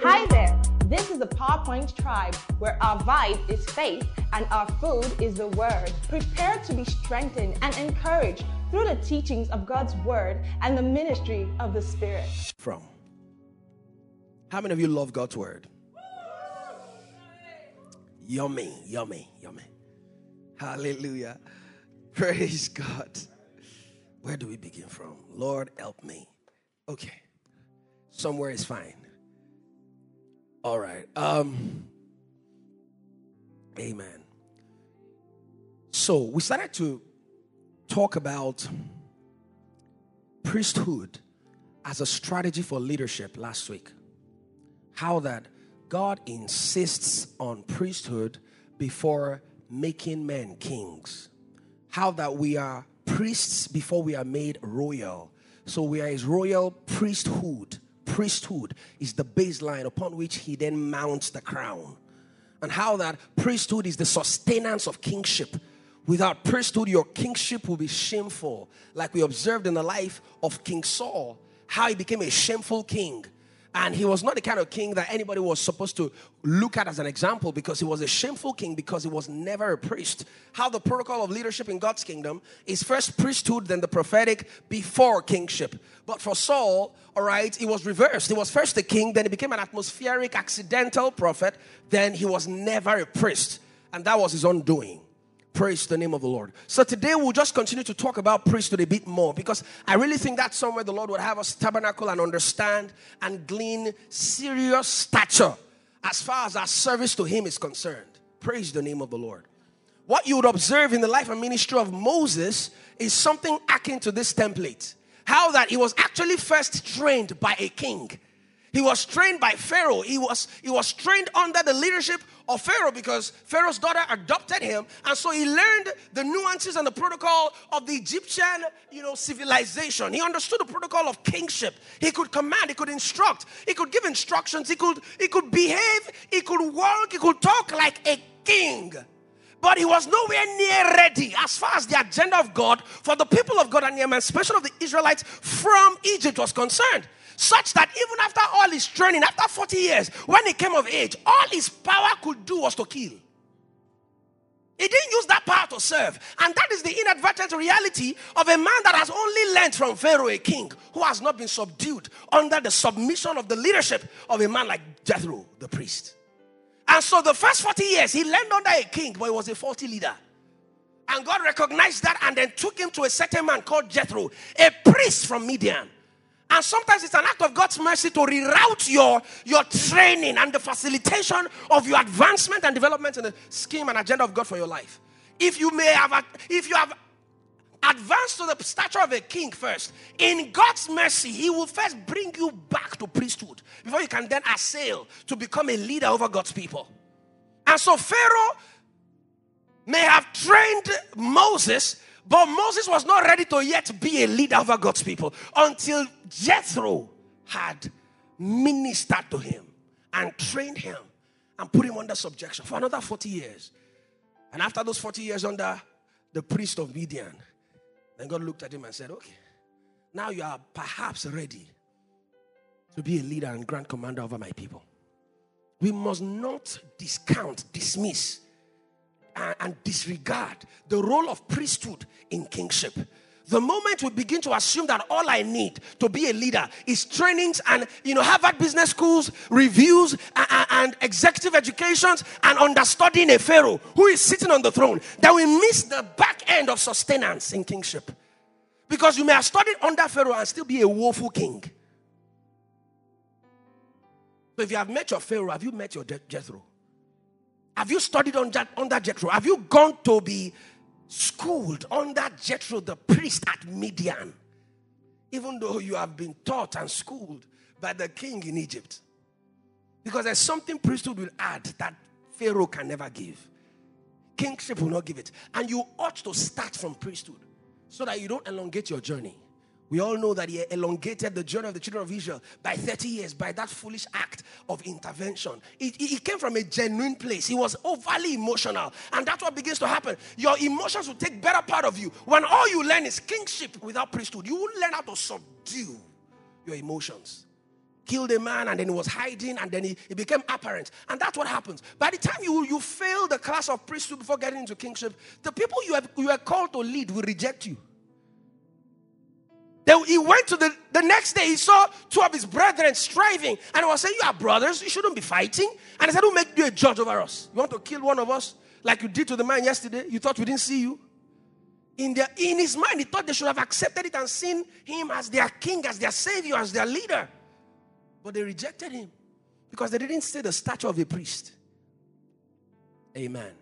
Hi there. This is the PowerPoint tribe where our vibe is faith and our food is the word. Prepare to be strengthened and encouraged through the teachings of God's word and the ministry of the Spirit. From. How many of you love God's word? Yummy, yummy, yummy. Hallelujah. Praise God. Where do we begin from? Lord, help me. Okay. Somewhere is fine. All right. Um Amen. So, we started to talk about priesthood as a strategy for leadership last week. How that God insists on priesthood before making men kings. How that we are priests before we are made royal. So we are his royal priesthood priesthood is the baseline upon which he then mounts the crown. And how that priesthood is the sustenance of kingship. Without priesthood, your kingship will be shameful, like we observed in the life of King Saul, how he became a shameful king and he was not the kind of king that anybody was supposed to look at as an example because he was a shameful king because he was never a priest. How the protocol of leadership in God's kingdom is first priesthood, then the prophetic, before kingship. But for Saul, all right, it was reversed. He was first the king, then he became an atmospheric, accidental prophet, then he was never a priest. And that was his undoing. Praise the name of the Lord. So today we'll just continue to talk about priesthood a bit more because I really think that's somewhere the Lord would have us tabernacle and understand and glean serious stature as far as our service to Him is concerned. Praise the name of the Lord. What you would observe in the life and ministry of Moses is something akin to this template. How that he was actually first trained by a king. He was trained by Pharaoh. He was, he was trained under the leadership of Pharaoh because Pharaoh's daughter adopted him. And so he learned the nuances and the protocol of the Egyptian, you know, civilization. He understood the protocol of kingship. He could command, he could instruct, he could give instructions, he could, he could behave, he could walk, he could talk like a king. But he was nowhere near ready as far as the agenda of God for the people of God and the emancipation of the Israelites from Egypt was concerned such that even after all his training, after 40 years, when he came of age, all his power could do was to kill. He didn't use that power to serve. And that is the inadvertent reality of a man that has only learned from Pharaoh, a king, who has not been subdued under the submission of the leadership of a man like Jethro, the priest. And so the first 40 years, he learned under a king, but he was a faulty leader. And God recognized that and then took him to a certain man called Jethro, a priest from Midian. And sometimes it's an act of God's mercy to reroute your, your training and the facilitation of your advancement and development in the scheme and agenda of God for your life. If you may have, if you have advanced to the stature of a king first, in God's mercy, He will first bring you back to priesthood before you can then assail to become a leader over God's people. And so Pharaoh may have trained Moses but Moses was not ready to yet be a leader over God's people until Jethro had ministered to him and trained him and put him under subjection for another 40 years. And after those 40 years under the priest of Midian, then God looked at him and said, Okay, now you are perhaps ready to be a leader and grand commander over my people. We must not discount, dismiss and disregard the role of priesthood in kingship. The moment we begin to assume that all I need to be a leader is trainings and you know Harvard Business Schools reviews and, and executive educations and understudying a pharaoh who is sitting on the throne, then we miss the back end of sustenance in kingship. Because you may have studied under pharaoh and still be a woeful king. So if you have met your pharaoh, have you met your Jethro? Have you studied under, under Jethro? Have you gone to be schooled under Jethro, the priest at Midian? Even though you have been taught and schooled by the king in Egypt. Because there's something priesthood will add that Pharaoh can never give. Kingship will not give it. And you ought to start from priesthood so that you don't elongate your journey. We all know that he elongated the journey of the children of Israel by 30 years by that foolish act of intervention. It, came from a genuine place. He was overly emotional. And that's what begins to happen. Your emotions will take better part of you. When all you learn is kingship without priesthood, you will learn how to subdue your emotions. killed a man and then he was hiding and then he, he became apparent. And that's what happens. By the time you, you fail the class of priesthood before getting into kingship, the people you, have, you are called to lead will reject you. Then he went to the, the next day, he saw two of his brethren striving, and he was saying, You are brothers, you shouldn't be fighting. And he said, Who make you a judge over us? You want to kill one of us like you did to the man yesterday? You thought we didn't see you? In, their, in his mind, he thought they should have accepted it and seen him as their king, as their savior, as their leader. But they rejected him because they didn't see the stature of a priest. Amen.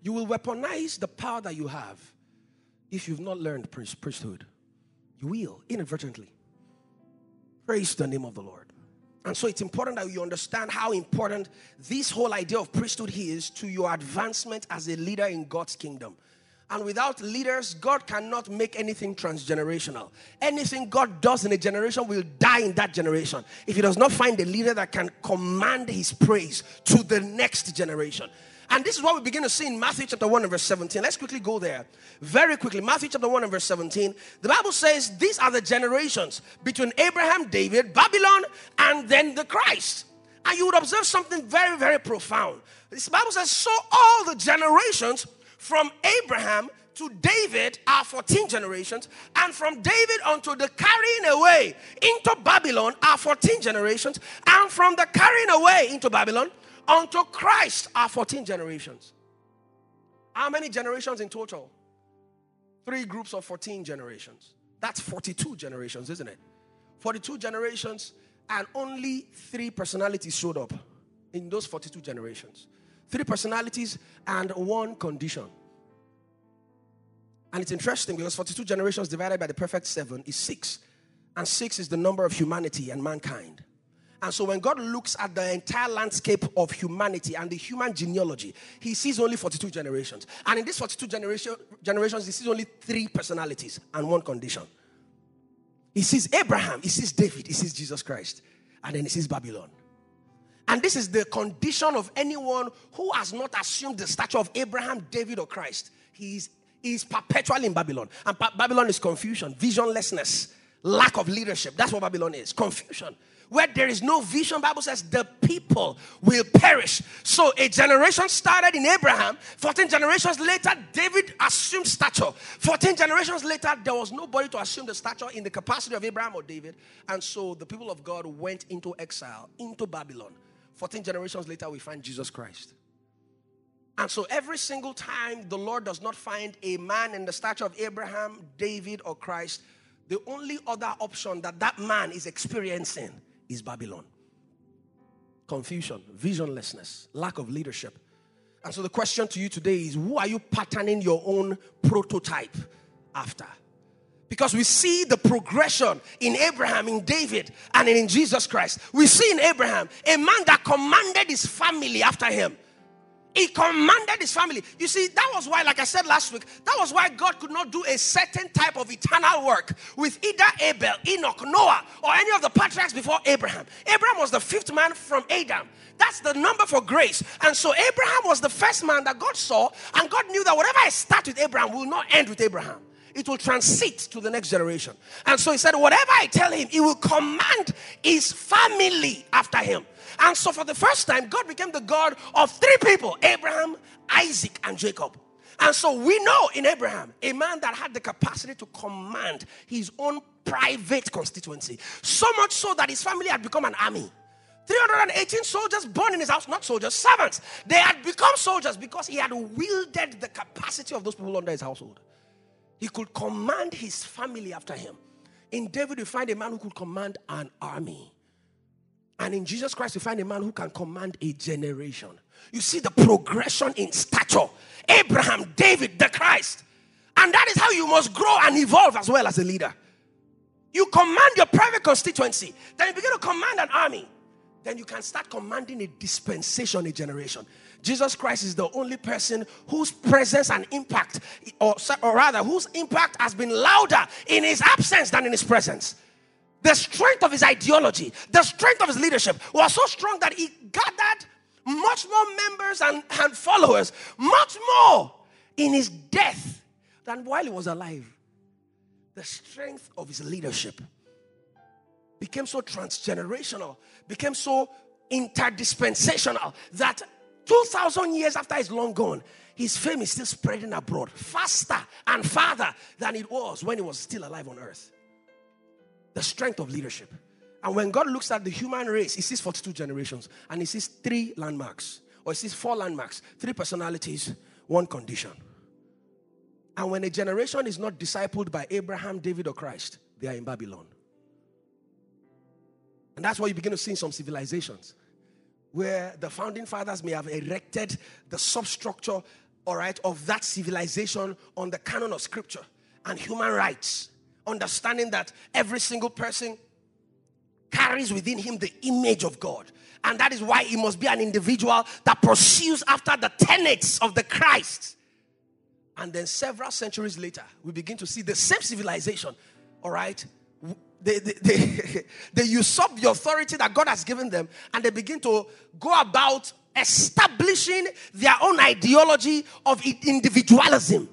You will weaponize the power that you have if you've not learned priesthood. You will, inadvertently. Praise the name of the Lord. And so it's important that you understand how important this whole idea of priesthood is to your advancement as a leader in God's kingdom. And without leaders, God cannot make anything transgenerational. Anything God does in a generation will die in that generation if He does not find a leader that can command His praise to the next generation. And this is what we begin to see in Matthew chapter 1 and verse 17. Let's quickly go there. Very quickly. Matthew chapter 1 and verse 17. The Bible says these are the generations between Abraham, David, Babylon, and then the Christ. And you would observe something very, very profound. This Bible says, So all the generations from Abraham to David are 14 generations, and from David unto the carrying away into Babylon are 14 generations, and from the carrying away into Babylon unto Christ are 14 generations. How many generations in total? Three groups of 14 generations. That's 42 generations, isn't it? 42 generations, and only three personalities showed up in those 42 generations. Three personalities and one condition. And it's interesting because 42 generations divided by the perfect seven is six. And six is the number of humanity and mankind. And so when God looks at the entire landscape of humanity and the human genealogy, he sees only 42 generations. And in these 42 generation, generations, he sees only three personalities and one condition. He sees Abraham, he sees David, he sees Jesus Christ, and then he sees Babylon. And this is the condition of anyone who has not assumed the stature of Abraham, David, or Christ. He is, he is perpetually in Babylon. And Babylon is confusion, visionlessness, lack of leadership. That's what Babylon is confusion where there is no vision, Bible says the people will perish. So a generation started in Abraham. 14 generations later, David assumed stature. 14 generations later, there was nobody to assume the stature in the capacity of Abraham or David. And so the people of God went into exile, into Babylon. 14 generations later, we find Jesus Christ. And so every single time the Lord does not find a man in the stature of Abraham, David, or Christ, the only other option that that man is experiencing is Babylon. Confusion, visionlessness, lack of leadership. And so the question to you today is who are you patterning your own prototype after? Because we see the progression in Abraham, in David, and in Jesus Christ. We see in Abraham a man that commanded his family after him. He commanded his family. You see, that was why, like I said last week, that was why God could not do a certain type of eternal work with either Abel, Enoch, Noah, or any of the patriarchs before Abraham. Abraham was the fifth man from Adam. That's the number for grace. And so Abraham was the first man that God saw, and God knew that whatever I start with Abraham will not end with Abraham. It will transit to the next generation. And so he said, Whatever I tell him, he will command his family after him. And so, for the first time, God became the God of three people Abraham, Isaac, and Jacob. And so, we know in Abraham, a man that had the capacity to command his own private constituency, so much so that his family had become an army. 318 soldiers born in his house, not soldiers, servants. They had become soldiers because he had wielded the capacity of those people under his household. He could command his family after him. In David, you find a man who could command an army. And in Jesus Christ, you find a man who can command a generation. You see the progression in stature Abraham, David, the Christ. And that is how you must grow and evolve as well as a leader. You command your private constituency, then you begin to command an army. Then you can start commanding a dispensation, a generation. Jesus Christ is the only person whose presence and impact, or, or rather, whose impact has been louder in his absence than in his presence. The strength of his ideology, the strength of his leadership was so strong that he gathered much more members and, and followers, much more in his death than while he was alive. The strength of his leadership. became so transgenerational, became so interdispensational that 2,000 years after he's long gone, his fame is still spreading abroad faster and farther than it was when he was still alive on earth. The strength of leadership. And when God looks at the human race, he sees 42 generations and he sees three landmarks, or he sees four landmarks, three personalities, one condition. And when a generation is not discipled by Abraham, David, or Christ, they are in Babylon. And that's why you begin to see in some civilizations where the founding fathers may have erected the substructure, all right, of that civilization on the canon of scripture and human rights, understanding that every single person carries within him the image of God. And that is why he must be an individual that pursues after the tenets of the Christ. And then several centuries later, we begin to see the same civilization, all right, they, they, they, they usurp the authority that God has given them and they begin to go about establishing their own ideology of individualism.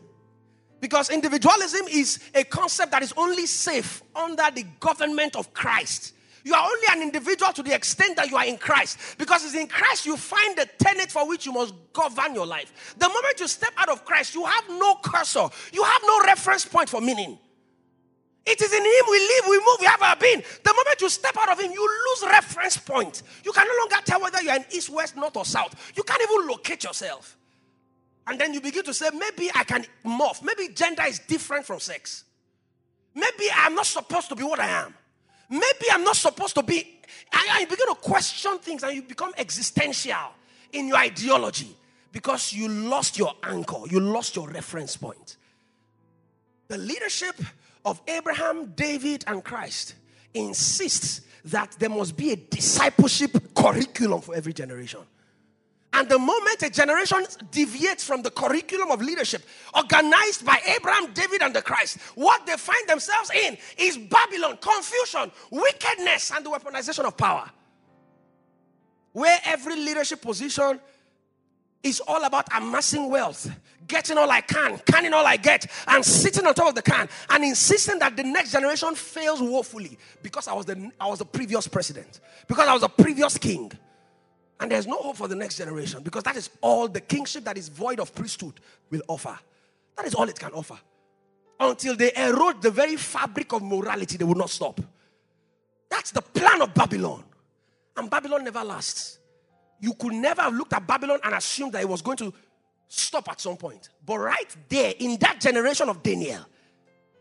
Because individualism is a concept that is only safe under the government of Christ. You are only an individual to the extent that you are in Christ. Because it's in Christ you find the tenet for which you must govern your life. The moment you step out of Christ, you have no cursor, you have no reference point for meaning. It is in Him we live, we move, we have our being. The moment you step out of Him, you lose reference point. You can no longer tell whether you are in east, west, north, or south. You can't even locate yourself. And then you begin to say, maybe I can morph. Maybe gender is different from sex. Maybe I'm not supposed to be what I am. Maybe I'm not supposed to be. And you begin to question things and you become existential in your ideology because you lost your anchor, you lost your reference point. The leadership of Abraham, David, and Christ insists that there must be a discipleship curriculum for every generation. And the moment a generation deviates from the curriculum of leadership organized by Abraham, David, and the Christ, what they find themselves in is Babylon, confusion, wickedness, and the weaponization of power. Where every leadership position is all about amassing wealth, getting all I can, canning all I get, and sitting on top of the can and insisting that the next generation fails woefully because I was the, I was the previous president, because I was the previous king. And there's no hope for the next generation because that is all the kingship that is void of priesthood will offer. That is all it can offer. Until they erode the very fabric of morality, they will not stop. That's the plan of Babylon. And Babylon never lasts you could never have looked at Babylon and assumed that it was going to stop at some point. But right there, in that generation of Daniel,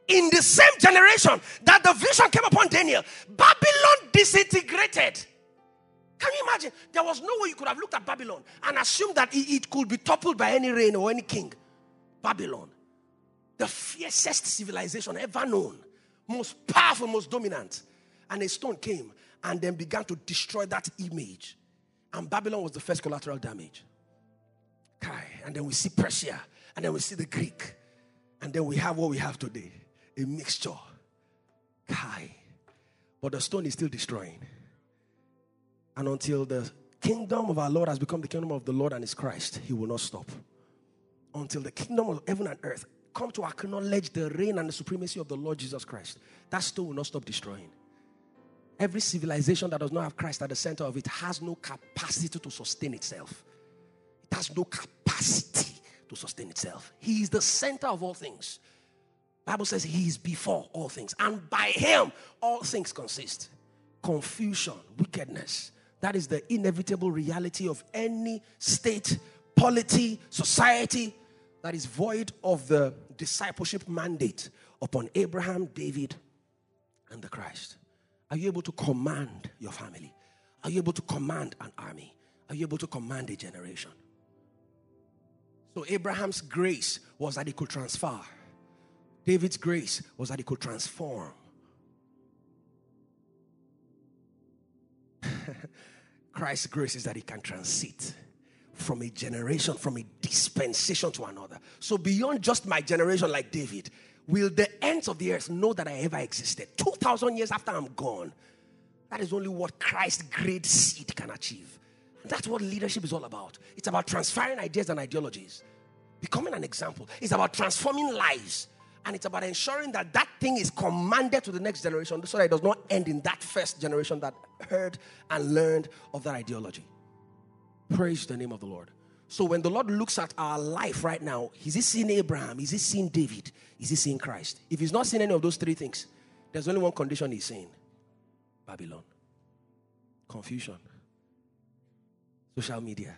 in the same generation that the vision came upon Daniel, Babylon disintegrated. Can you imagine? There was no way you could have looked at Babylon and assumed that it, could be toppled by any reign or any king. Babylon, the fiercest civilization ever known, most powerful, most dominant. And a stone came and then began to destroy that image and Babylon was the first collateral damage. Kai. And then we see Persia. And then we see the Greek. And then we have what we have today a mixture. Kai. But the stone is still destroying. And until the kingdom of our Lord has become the kingdom of the Lord and his Christ, he will not stop. Until the kingdom of heaven and earth come to acknowledge the reign and the supremacy of the Lord Jesus Christ, that stone will not stop destroying. Every civilization that does not have Christ at the center of it has no capacity to sustain itself. It has no capacity to sustain itself. He is the center of all things. Bible says he is before all things, and by him all things consist. Confusion, wickedness. That is the inevitable reality of any state, polity, society that is void of the discipleship mandate upon Abraham, David, and the Christ. Are you able to command your family? Are you able to command an army? Are you able to command a generation? So, Abraham's grace was that he could transfer, David's grace was that he could transform. Christ's grace is that he can transit from a generation, from a dispensation to another. So, beyond just my generation, like David, will the ends of the earth know that I ever existed? 2,000 years after I'm gone. That is only what Christ's great seed can achieve. And that's what leadership is all about. It's about transferring ideas and ideologies, becoming an example. It's about transforming lives And it's about ensuring that that thing is commanded to the next generation so that it does not end in that first generation that heard and learned of that ideology. Praise the name of the Lord. So when the Lord looks at our life right now, is he seeing Abraham? Is he seeing David? Is he seeing Christ? If he's not seeing any of those three things, there's only one condition he's seeing Babylon, confusion, social media.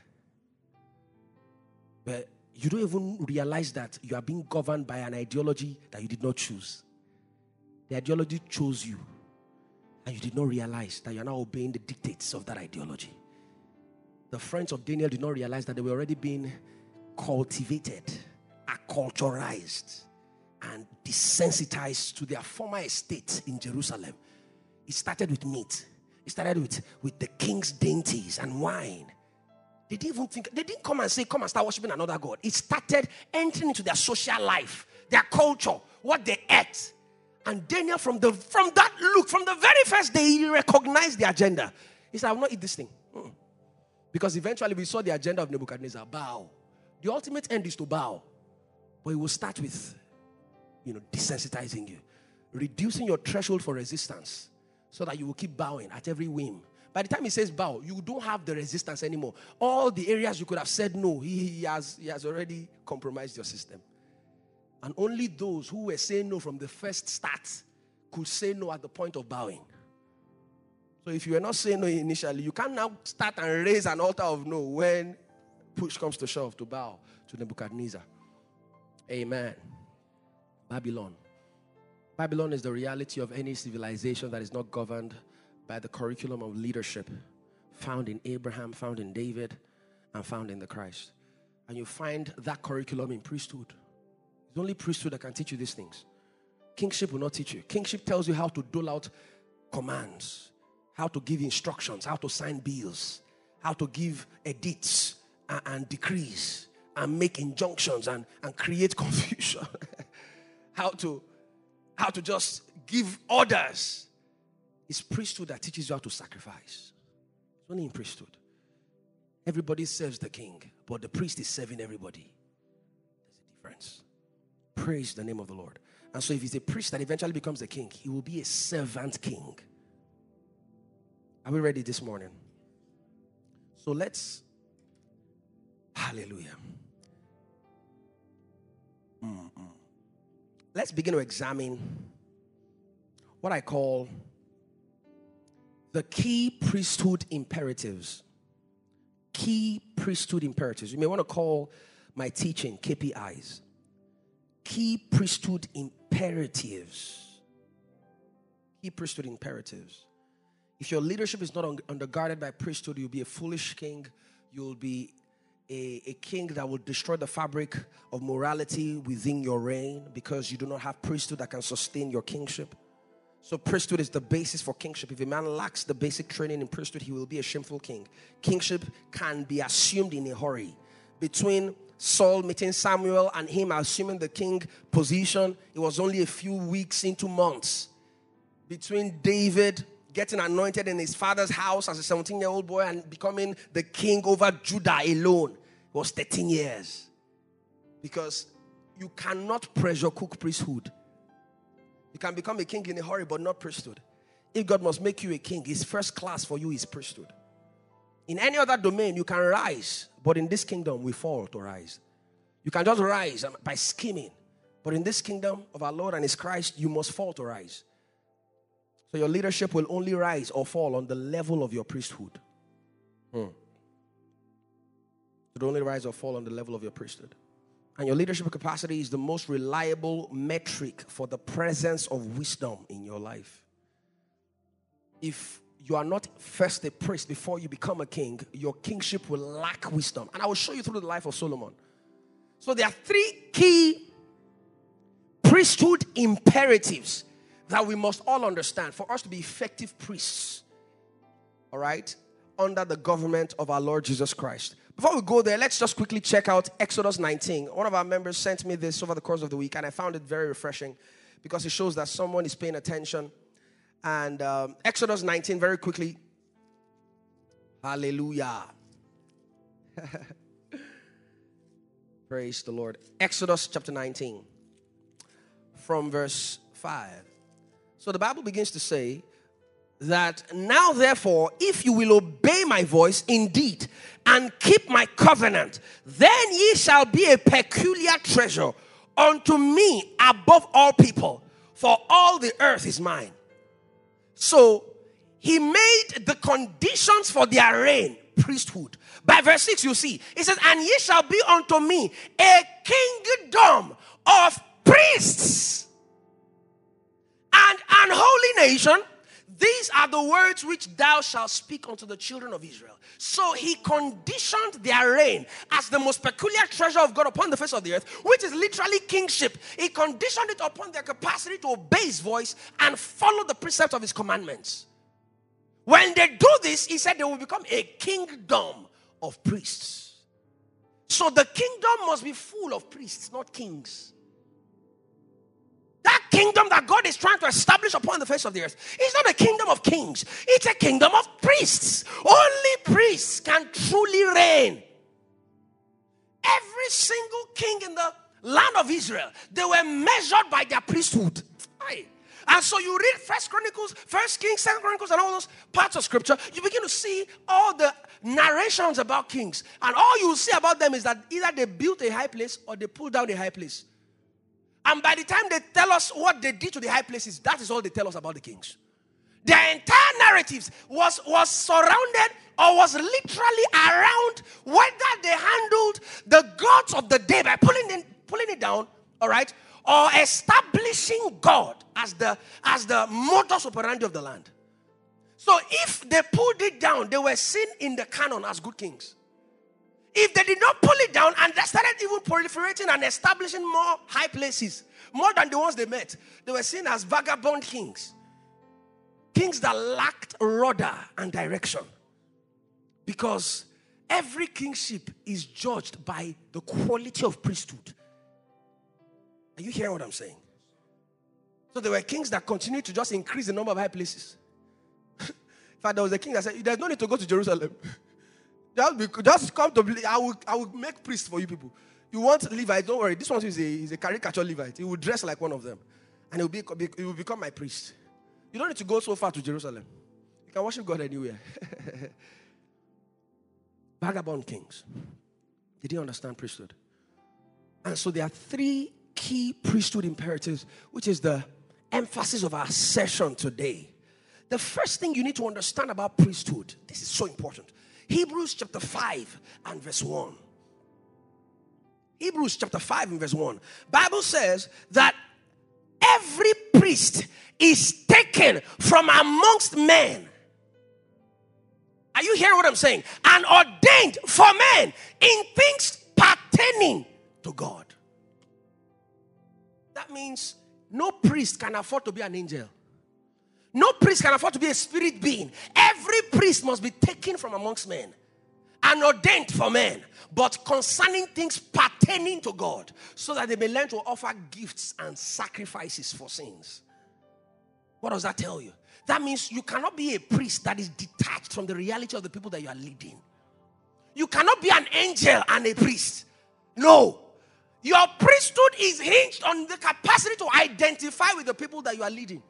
But you don't even realize that you are being governed by an ideology that you did not choose. The ideology chose you, and you did not realize that you are now obeying the dictates of that ideology the friends of Daniel did not realize that they were already being cultivated, acculturized, and desensitized to their former estate in Jerusalem. It started with meat. It started with, with the king's dainties and wine. They didn't even think, they didn't come and say, come and start worshiping another God. It started entering into their social life, their culture, what they ate. And Daniel, from the from that look, from the very first day, he recognized the agenda. He said, I will not eat this thing. Because eventually we saw the agenda of Nebuchadnezzar bow. The ultimate end is to bow. But it will start with, you know, desensitizing you, reducing your threshold for resistance so that you will keep bowing at every whim. By the time he says bow, you don't have the resistance anymore. All the areas you could have said no, he, he, has, he has already compromised your system. And only those who were saying no from the first start could say no at the point of bowing. So if you are not saying no initially, you can now start and raise an altar of no when push comes to shove to bow to Nebuchadnezzar. Amen. Babylon. Babylon is the reality of any civilization that is not governed by the curriculum of leadership found in Abraham, found in David, and found in the Christ. And you find that curriculum in priesthood. It's only priesthood that can teach you these things. Kingship will not teach you. Kingship tells you how to dole out commands how to give instructions, how to sign bills, how to give edits and, and decrees and make injunctions and, and create confusion. how to how to just give orders. It's priesthood that teaches you how to sacrifice. It's only in priesthood. Everybody serves the king, but the priest is serving everybody. There's a difference. Praise the name of the Lord. And so, if he's a priest that eventually becomes a king, he will be a servant king. Are we ready this morning? So let's, hallelujah. Mm-mm. Let's begin to examine what I call the key priesthood imperatives. Key priesthood imperatives. You may want to call my teaching KPIs. Key priesthood imperatives. Key priesthood imperatives. If your leadership is not undergirded by priesthood, you'll be a foolish king. You'll be a, a, king that will destroy the fabric of morality within your reign because you do not have priesthood that can sustain your kingship. So, priesthood is the basis for kingship. If a man lacks the basic training in priesthood, he will be a shameful king. Kingship can be assumed in a hurry. Between Saul meeting Samuel and him assuming the king position, it was only a few weeks into months. Between David getting anointed in his father's house as a 17 year old boy and becoming the king over Judah alone was 13 years. Because you cannot pressure cook priesthood. You can become a king in a hurry, but not priesthood. If God must make you a king, his first class for you is priesthood. In any other domain, you can rise, but in this kingdom, we fall to rise. You can just rise by scheming, but in this kingdom of our Lord and His Christ, you must fall to rise. So your leadership will only rise or fall on the level of your priesthood. Hmm. It will only rise or fall on the level of your priesthood. And your leadership capacity is the most reliable metric for the presence of wisdom in your life. If you are not first a priest before you become a king, your kingship will lack wisdom. And I will show you through the life of Solomon. So there are three key priesthood imperatives that we must all understand for us to be effective priests, all right, under the government of our Lord Jesus Christ. Before we go there, let's just quickly check out Exodus 19. One of our members sent me this over the course of the week, and I found it very refreshing because it shows that someone is paying attention. And um, Exodus 19, very quickly. Hallelujah. Praise the Lord. Exodus chapter 19 from verse 5. So the Bible begins to say that now, therefore, if you will obey my voice indeed and keep my covenant, then ye shall be a peculiar treasure unto me above all people, for all the earth is mine. So he made the conditions for their reign priesthood. By verse 6, you see, he says, And ye shall be unto me a kingdom of priests and an holy nation. These are the words which thou shalt speak unto the children of Israel. So he conditioned their reign as the most peculiar treasure of God upon the face of the earth, which is literally kingship. He conditioned it upon their capacity to obey his voice and follow the precepts of his commandments. When they do this, he said they will become a kingdom of priests. So the kingdom must be full of priests, not kings. Kingdom that God is trying to establish upon the face of the earth is not a kingdom of kings, it's a kingdom of priests. Only priests can truly reign. Every single king in the land of Israel, they were measured by their priesthood. Aye. And so you read First Chronicles, First Kings, Second Chronicles, and all those parts of Scripture. You begin to see all the narrations about kings, and all you see about them is that either they built a high place or they pulled down a high place. And by the time they tell us what they did to the high places, that is all they tell us about the kings. Their entire narratives was, was surrounded or was literally around whether they handled the gods of the day by pulling, in, pulling it down, all right, or establishing God as the as the modus operandi of the land. So if they pulled it down, they were seen in the canon as good kings. If they did not pull it down and they started even proliferating and establishing more high places, more than the ones they met, they were seen as vagabond kings. Kings that lacked rudder and direction. Because every kingship is judged by the quality of priesthood. Are you hearing what I'm saying? So there were kings that continued to just increase the number of high places. In fact, there was a king that said, There's no need to go to Jerusalem. just, be, just come to, I will, I will make priests for you people. You want Levite, don't worry. This one is a, is a caricature Levite. He will dress like one of them. And he will, be, he will become my priest. You don't need to go so far to Jerusalem. You can worship God anywhere. Vagabond kings. Did you understand priesthood? And so there are three key priesthood imperatives, which is the emphasis of our session today. The first thing you need to understand about priesthood, this is so important. Hebrews chapter 5 and verse 1. Hebrews chapter 5 and verse 1. Bible says that every priest is taken from amongst men. Are you hearing what I'm saying? And ordained for men in things pertaining to God. That means no priest can afford to be an angel. No priest can afford to be a spirit being. Every priest must be taken from amongst men and ordained for men, but concerning things pertaining to God, so that they may learn to offer gifts and sacrifices for sins. What does that tell you? That means you cannot be a priest that is detached from the reality of the people that you are leading. You cannot be an angel and a priest. No. Your priesthood is hinged on the capacity to identify with the people that you are leading.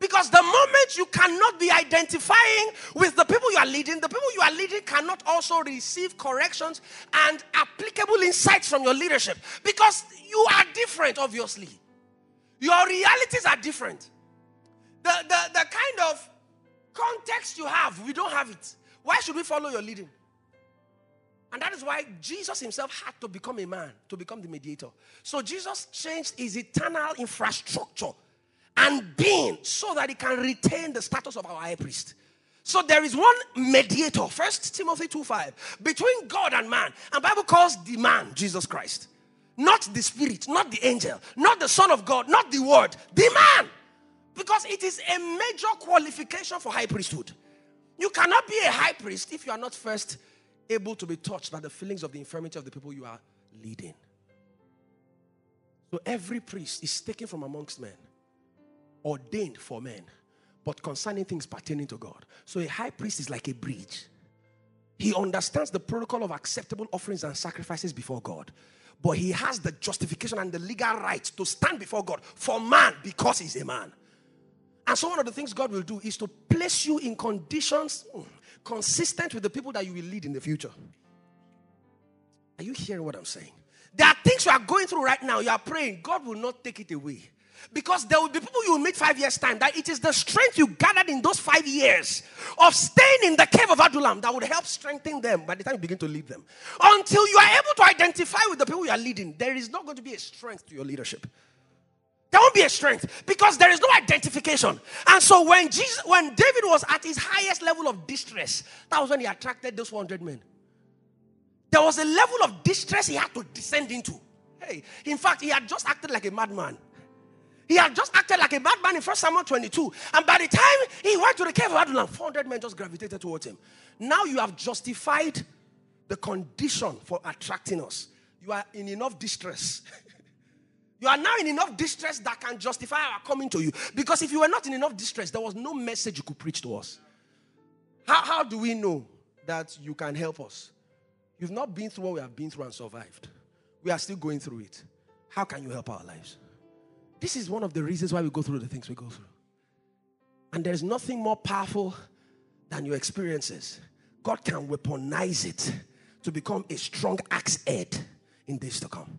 Because the moment you cannot be identifying with the people you are leading, the people you are leading cannot also receive corrections and applicable insights from your leadership. Because you are different, obviously. Your realities are different. The, the, the kind of context you have, we don't have it. Why should we follow your leading? And that is why Jesus himself had to become a man to become the mediator. So Jesus changed his eternal infrastructure and being so that he can retain the status of our high priest. So there is one mediator, First Timothy 2:5, between God and man. And Bible calls the man Jesus Christ. Not the spirit, not the angel, not the son of God, not the word, the man. Because it is a major qualification for high priesthood. You cannot be a high priest if you are not first able to be touched by the feelings of the infirmity of the people you are leading. So every priest is taken from amongst men, ordained for men, but concerning things pertaining to God. So a high priest is like a bridge. He understands the protocol of acceptable offerings and sacrifices before God. but he has the justification and the legal right to stand before God for man because he's a man. And so, one of the things God will do is to place you in conditions mm, consistent with the people that you will lead in the future. Are you hearing what I'm saying? There are things you are going through right now. You are praying, God will not take it away. Because there will be people you will meet five years' time that it is the strength you gathered in those five years of staying in the cave of Adullam that would help strengthen them by the time you begin to lead them. Until you are able to identify with the people you are leading, there is not going to be a strength to your leadership. There won't be a strength because there is no identification. And so when Jesus, when David was at his highest level of distress, that was when he attracted those 100 men. There was a level of distress he had to descend into. Hey, in fact, he had just acted like a madman. He had just acted like a madman in 1 Samuel 22. And by the time he went to the cave of Adullam, 400 men just gravitated towards him. Now you have justified the condition for attracting us. You are in enough distress. you are now in enough distress that can justify our coming to you. Because if you were not in enough distress, there was no message you could preach to us. How, how do we know that you can help us? You've not been through what we have been through and survived. We are still going through it. How can you help our lives? This is one of the reasons why we go through the things we go through. And there's nothing more powerful than your experiences. God can weaponize it to become a strong axe head in days to come.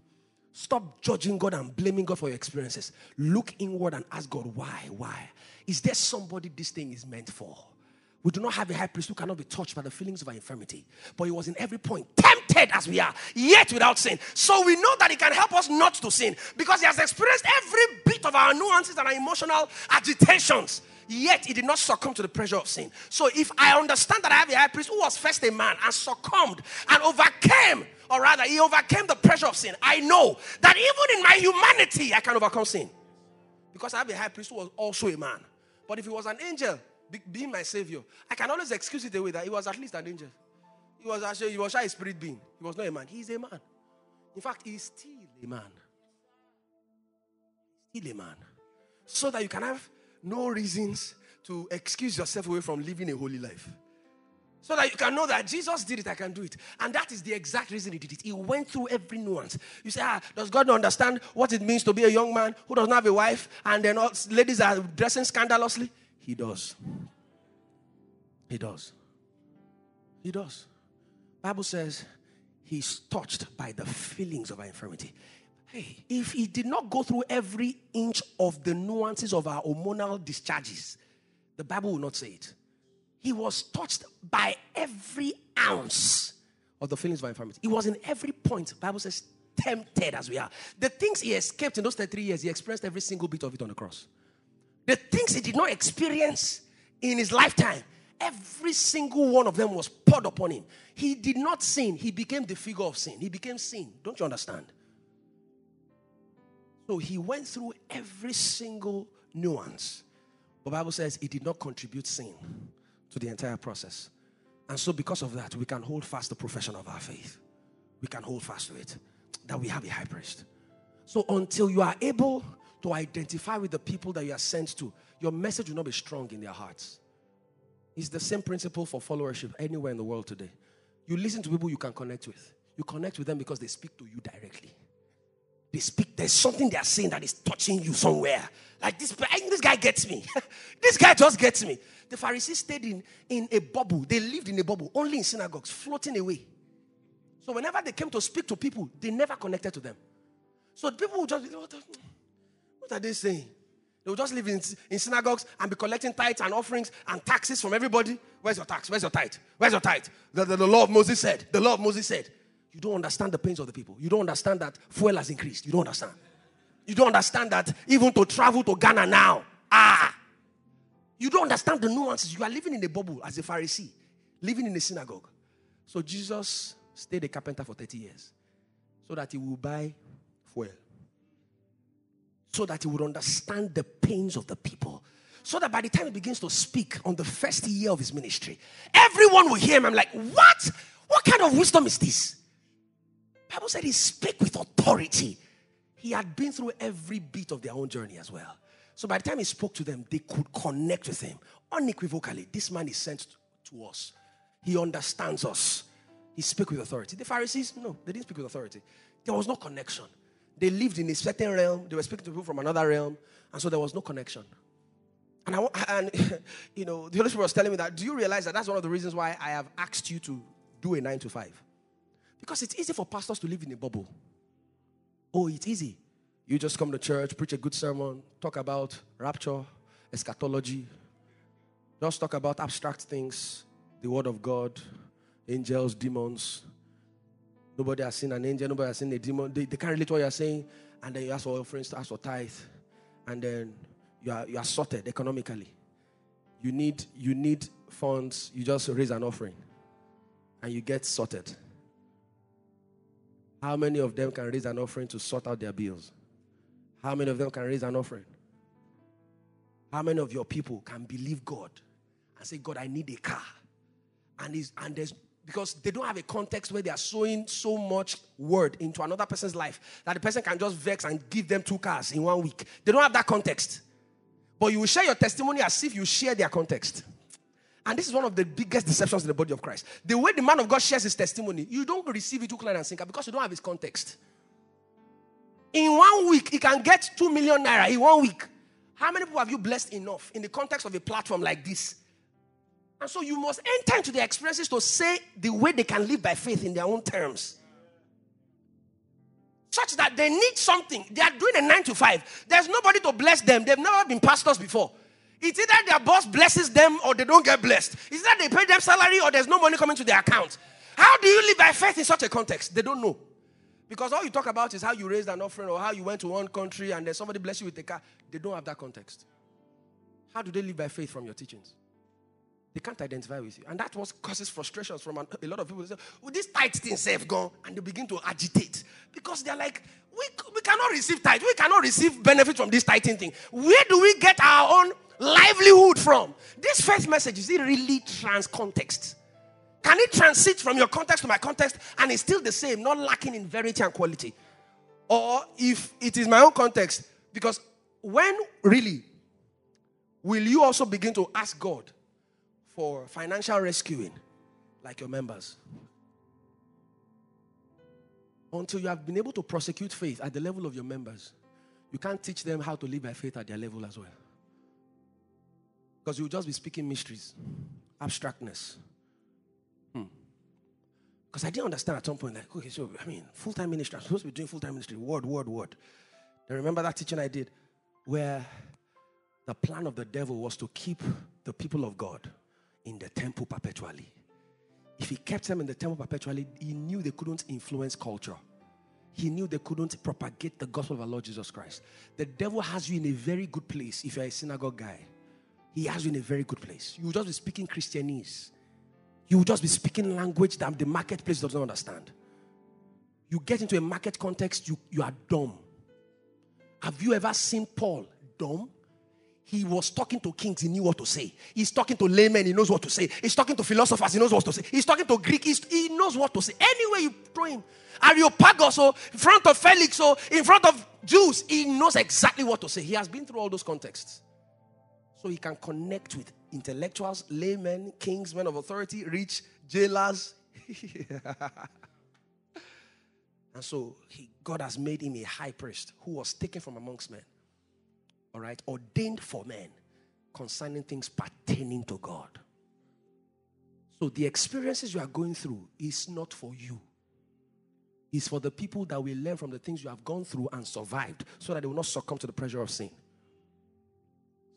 Stop judging God and blaming God for your experiences. Look inward and ask God, why? Why? Is there somebody this thing is meant for? We do not have a high priest who cannot be touched by the feelings of our infirmity, but he was in every point tempted as we are, yet without sin. So we know that he can help us not to sin because he has experienced every bit of our nuances and our emotional agitations. Yet he did not succumb to the pressure of sin. So if I understand that I have a high priest who was first a man and succumbed and overcame, or rather, he overcame the pressure of sin, I know that even in my humanity, I can overcome sin. Because I have a high priest who was also a man. But if he was an angel, being my savior, I can always excuse it away that he was at least an angel. He was actually, he was a spirit being. He was not a man. He's a man. In fact, he's still a man. Still a man. So that you can have no reasons to excuse yourself away from living a holy life. So that you can know that Jesus did it, I can do it. And that is the exact reason he did it. He went through every nuance. You say, ah, does God understand what it means to be a young man who doesn't have a wife and then all ladies are dressing scandalously? He does. He does. He does. Bible says he's touched by the feelings of our infirmity. Hey, if he did not go through every inch of the nuances of our hormonal discharges, the Bible will not say it. He was touched by every ounce of the feelings of our infirmity. He was in every point. Bible says tempted as we are. The things he escaped in those 33 years, he experienced every single bit of it on the cross. The things he did not experience in his lifetime, every single one of them was poured upon him. He did not sin, he became the figure of sin. He became sin. Don't you understand? So he went through every single nuance. The Bible says he did not contribute sin to the entire process. And so, because of that, we can hold fast the profession of our faith. We can hold fast to it that we have a high priest. So, until you are able to identify with the people that you are sent to, your message will not be strong in their hearts. It's the same principle for followership anywhere in the world today. You listen to people you can connect with. You connect with them because they speak to you directly. They speak, there's something they are saying that is touching you somewhere. Like this, this guy gets me. this guy just gets me. The Pharisees stayed in, in a bubble. They lived in a bubble, only in synagogues, floating away. So whenever they came to speak to people, they never connected to them. So people would just what are they saying? They will just live in, in synagogues and be collecting tithes and offerings and taxes from everybody. Where's your tax? Where's your tithe? Where's your tithe? The, the, the law of Moses said. The law of Moses said. You don't understand the pains of the people. You don't understand that fuel has increased. You don't understand. You don't understand that even to travel to Ghana now, ah, you don't understand the nuances. You are living in a bubble as a Pharisee, living in a synagogue. So Jesus stayed a carpenter for 30 years so that he will buy fuel so that he would understand the pains of the people. So that by the time he begins to speak on the first year of his ministry, everyone will hear him. I'm like, what? What kind of wisdom is this? Bible said he spoke with authority. He had been through every bit of their own journey as well. So by the time he spoke to them, they could connect with him unequivocally. This man is sent to us. He understands us. He spoke with authority. The Pharisees, no, they didn't speak with authority. There was no connection. They lived in a certain realm, they were speaking to people from another realm, and so there was no connection. And, I, and you know, the Holy Spirit was telling me that, do you realize that that's one of the reasons why I have asked you to do a nine to five? Because it's easy for pastors to live in a bubble. Oh, it's easy. You just come to church, preach a good sermon, talk about rapture, eschatology, just talk about abstract things, the word of God, angels, demons. Nobody has seen an angel, nobody has seen a demon. They, they can't relate what you're saying. And then you ask for offerings, ask for tithe. And then you are, you are sorted economically. You need, you need funds, you just raise an offering. And you get sorted. How many of them can raise an offering to sort out their bills? How many of them can raise an offering? How many of your people can believe God and say, God, I need a car? And, and there's because they don't have a context where they are sowing so much word into another person's life that the person can just vex and give them two cars in one week. They don't have that context. But you will share your testimony as if you share their context. And this is one of the biggest deceptions in the body of Christ. The way the man of God shares his testimony, you don't receive it hook, line, and sinker because you don't have his context. In one week, he can get two million naira in one week. How many people have you blessed enough in the context of a platform like this? And so you must enter into the experiences to say the way they can live by faith in their own terms. Such that they need something. They are doing a nine to five. There's nobody to bless them. They've never been pastors before. It's either their boss blesses them or they don't get blessed. It's either they pay them salary or there's no money coming to their account. How do you live by faith in such a context? They don't know. Because all you talk about is how you raised an offering or how you went to one country and then somebody bless you with a car. They don't have that context. How do they live by faith from your teachings? They can't identify with you. And that was causes frustrations from a lot of people. Say, oh, well, this tithe thing safe gone. And they begin to agitate. Because they're like, we, we cannot receive tithe. We cannot receive benefit from this tithing thing. Where do we get our own livelihood from? This first message, is it really trans context? Can it transit from your context to my context and it's still the same, not lacking in verity and quality? Or if it is my own context, because when really will you also begin to ask God for financial rescuing like your members? Until you have been able to prosecute faith at the level of your members, you can't teach them how to live by faith at their level as well. Because you'll just be speaking mysteries, abstractness. Hmm. Because I didn't understand at some point, like, okay, so, I mean, full time ministry, I'm supposed to be doing full time ministry, word, word, word. I remember that teaching I did where the plan of the devil was to keep the people of God in the temple perpetually. If he kept them in the temple perpetually, he knew they couldn't influence culture. He knew they couldn't propagate the gospel of our Lord Jesus Christ. The devil has you in a very good place if you're a synagogue guy. He has you in a very good place. You will just be speaking Christianese you will just be speaking language that the marketplace doesn't understand. You get into a market context, you, you are dumb. Have you ever seen Paul dumb? He was talking to kings, he knew what to say. He's talking to laymen, he knows what to say. He's talking to philosophers, he knows what to say. He's talking to Greek, he knows what to say. Anywhere you throw him, Areopagus, or in front of Felix, or in front of Jews, he knows exactly what to say. He has been through all those contexts. So he can connect with intellectuals, laymen, kings, men of authority, rich, jailers. and so he, God has made him a high priest who was taken from amongst men. All right, ordained for men concerning things pertaining to God. So the experiences you are going through is not for you. It's for the people that will learn from the things you have gone through and survived so that they will not succumb to the pressure of sin.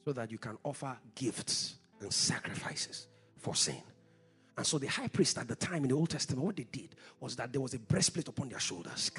So that you can offer gifts and sacrifices for sin. And so the high priest at the time in the Old Testament, what they did was that there was a breastplate upon their shoulders,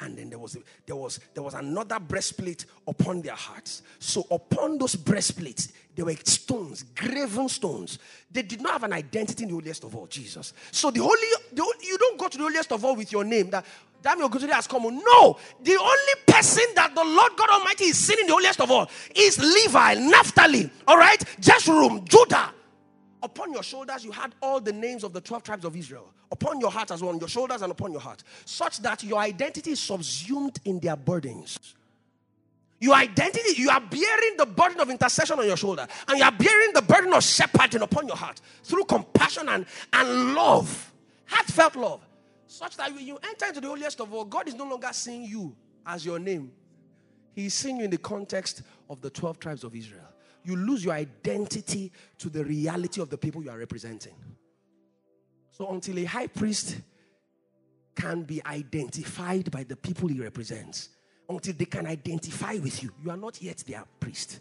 and then there was a, there was there was another breastplate upon their hearts. So upon those breastplates, there were stones, graven stones. They did not have an identity in the holiest of all, Jesus. So the holy, the, you don't go to the holiest of all with your name. That damn Daniel Guzuri has come. No, the only person that the Lord God Almighty is seeing in the holiest of all is Levi, Naphtali, all right, Jeshurun, Judah. Upon your shoulders, you had all the names of the 12 tribes of Israel. Upon your heart as well, on your shoulders and upon your heart. Such that your identity is subsumed in their burdens. Your identity, you are bearing the burden of intercession on your shoulder, and you are bearing the burden of shepherding upon your heart through compassion and, and love, heartfelt love. Such that when you enter into the holiest of all, God is no longer seeing you as your name. He is seeing you in the context of the 12 tribes of Israel. You lose your identity to the reality of the people you are representing. So until a high priest can be identified by the people he represents, until they can identify with you, you are not yet their priest.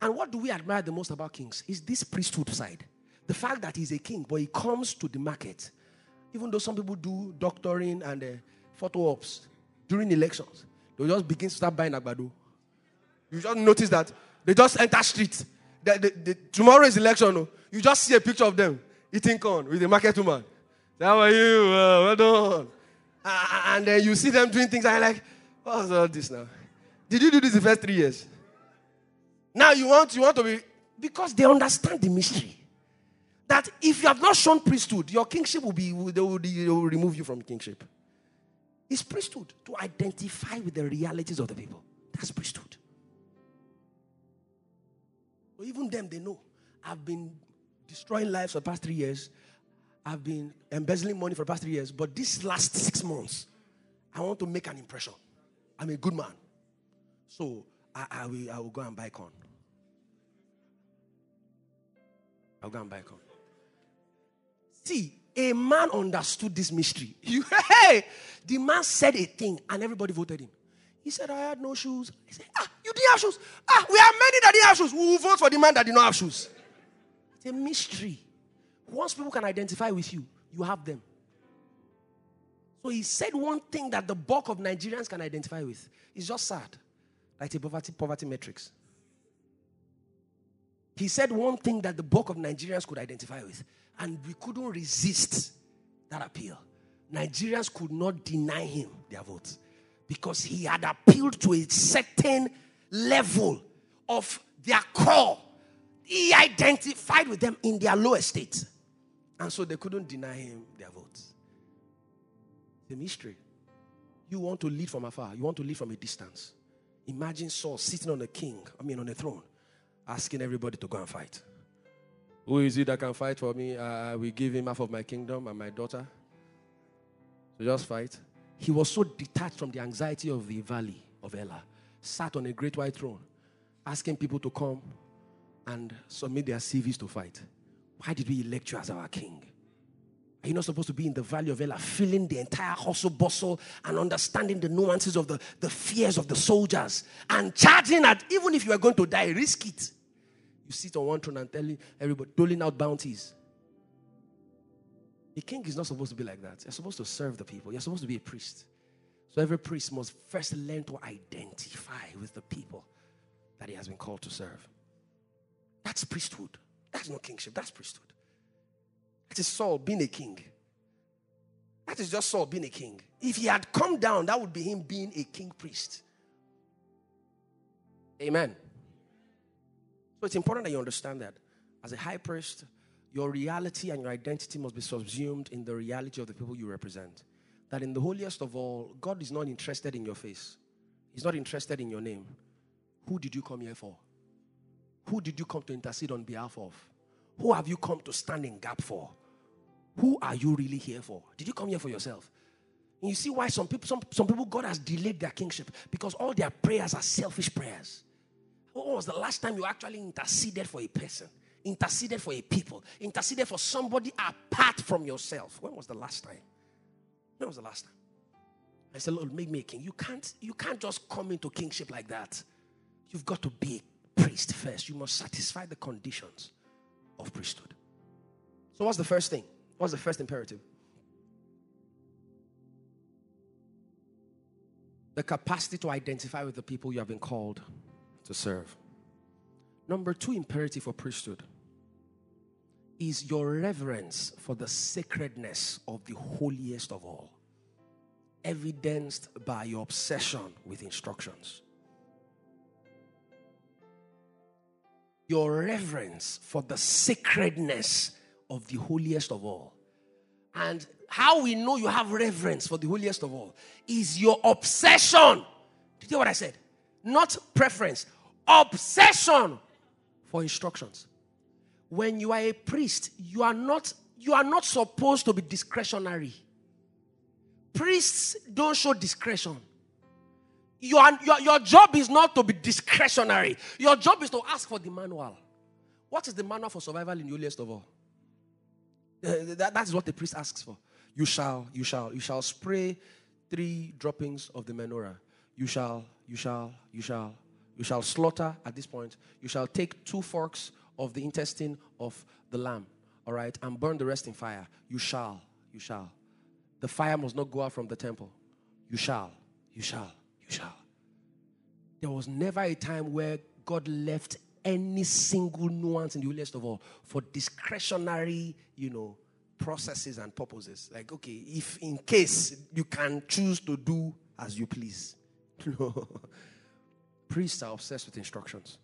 And what do we admire the most about kings? Is this priesthood side. The fact that he's a king, but he comes to the market. Even though some people do doctoring and uh, photo ops during elections, they just begin to start buying agbado. You just notice that they just enter street. The, the, the, tomorrow is election. Oh. You just see a picture of them eating corn with the market woman. How are you? Uh, well done. And then you see them doing things, you're like, what's all this now? Did you do this the first three years? Now you want you want to be because they understand the mystery. That if you have not shown priesthood, your kingship will be they will, they will remove you from kingship. It's priesthood to identify with the realities of the people. That's priesthood. Even them, they know. I've been destroying lives for the past three years. I've been embezzling money for the past three years. But this last six months, I want to make an impression. I'm a good man. So I, I, will, I will go and buy corn. I'll go and buy corn. See, a man understood this mystery. The man said a thing and everybody voted him. He said, I had no shoes. He said, Ah, you didn't have shoes. Ah, we are many that didn't have shoes. We will vote for the man that did not have shoes. It's a mystery. Once people can identify with you, you have them. So he said one thing that the bulk of Nigerians can identify with. It's just sad. Like a poverty, poverty matrix. He said one thing that the bulk of Nigerians could identify with, and we couldn't resist that appeal. Nigerians could not deny him their votes because he had appealed to a certain level of their core. He identified with them in their lower state. And so they couldn't deny him their votes. The mystery. You want to lead from afar, you want to lead from a distance. Imagine Saul sitting on a king, I mean, on a throne, asking everybody to go and fight. Who is it that can fight for me? Uh, I will give him half of my kingdom and my daughter. So just fight. He was so detached from the anxiety of the valley of Elah, sat on a great white throne, asking people to come and submit their CVs to fight. Why did we elect you as our king? Are you not supposed to be in the valley of Elah, feeling the entire hustle bustle and understanding the nuances of the, the fears of the soldiers and charging at even if you are going to die, risk it. You sit on one throne and telling everybody, doling out bounties. A king is not supposed to be like that. You're supposed to serve the people. You're supposed to be a priest. So every priest must first learn to identify with the people that he has been called to serve. That's priesthood. That's not kingship. That's priesthood. That is Saul being a king. That is just Saul being a king. If he had come down, that would be him being a king priest. Amen. So it's important that you understand that. As a high priest, your reality and your identity must be subsumed in the reality of the people you represent. That in the holiest of all, God is not interested in your face, He's not interested in your name. Who did you come here for? Who did you come to intercede on behalf of? Who have you come to stand in gap for? Who are you really here for? Did you come here for yourself? And you see why some people, some, some people, God has delayed their kingship because all their prayers are selfish prayers. When was the last time you actually interceded for a person? Interceded for a people, interceded for somebody apart from yourself. When was the last time? When was the last time? I said, Lord, make me a king. You can't, you can't just come into kingship like that. You've got to be a priest first. You must satisfy the conditions of priesthood. So, what's the first thing? What's the first imperative? The capacity to identify with the people you have been called to serve. Number two imperative for priesthood is your reverence for the sacredness of the holiest of all, evidenced by your obsession with instructions. Your reverence for the sacredness of the holiest of all. And how we know you have reverence for the holiest of all is your obsession. Did you hear what I said? Not preference, obsession for instructions when you are a priest, you are not you are not supposed to be discretionary. Priests don't show discretion. Your, your, your job is not to be discretionary. Your job is to ask for the manual. What is the manual for survival in the holiest of all? Uh, that, that is what the priest asks for. You shall, you shall, you shall spray three droppings of the menorah. You shall, you shall, you shall, you shall slaughter at this point. You shall take two forks of the intestine of the lamb, all right, and burn the rest in fire. You shall, you shall. The fire must not go out from the temple. You shall, you shall, you shall. There was never a time where God left any single nuance in the holiest of all for discretionary, you know, processes and purposes. Like, okay, if in case you can choose to do as you please. No. Priests are obsessed with instructions.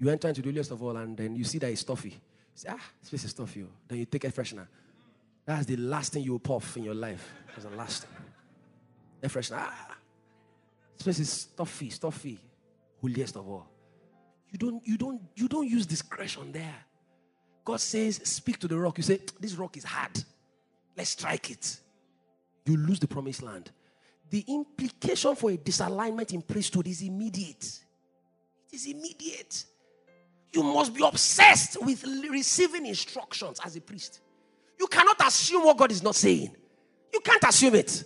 You enter into the holiest of all and then you see that it's stuffy. You say, ah, this place is stuffy. Oh. Then you take a freshener. That's the last thing you will puff in your life. That's the last thing. A freshener. Ah, this place is stuffy, stuffy. Holiest of all. You don't, you don't, you don't use discretion there. God says, speak to the rock. You say, this rock is hard. Let's strike it. You lose the promised land. The implication for a disalignment in priesthood is immediate. It is immediate. You must be obsessed with receiving instructions as a priest. You cannot assume what God is not saying. You can't assume it.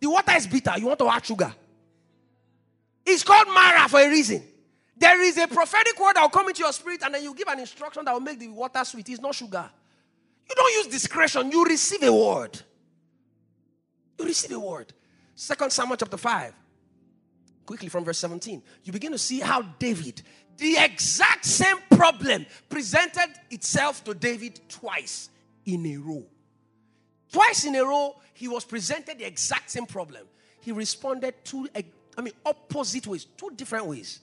The water is bitter. You want to add sugar. It's called Mara for a reason. There is a prophetic word that will come into your spirit, and then you give an instruction that will make the water sweet. It's not sugar. You don't use discretion, you receive a word. You receive a word. Second Samuel chapter 5. Quickly from verse 17. You begin to see how David, the exact same problem, presented itself to David twice in a row. Twice in a row, he was presented the exact same problem. He responded two eh, I mean, opposite ways, two different ways.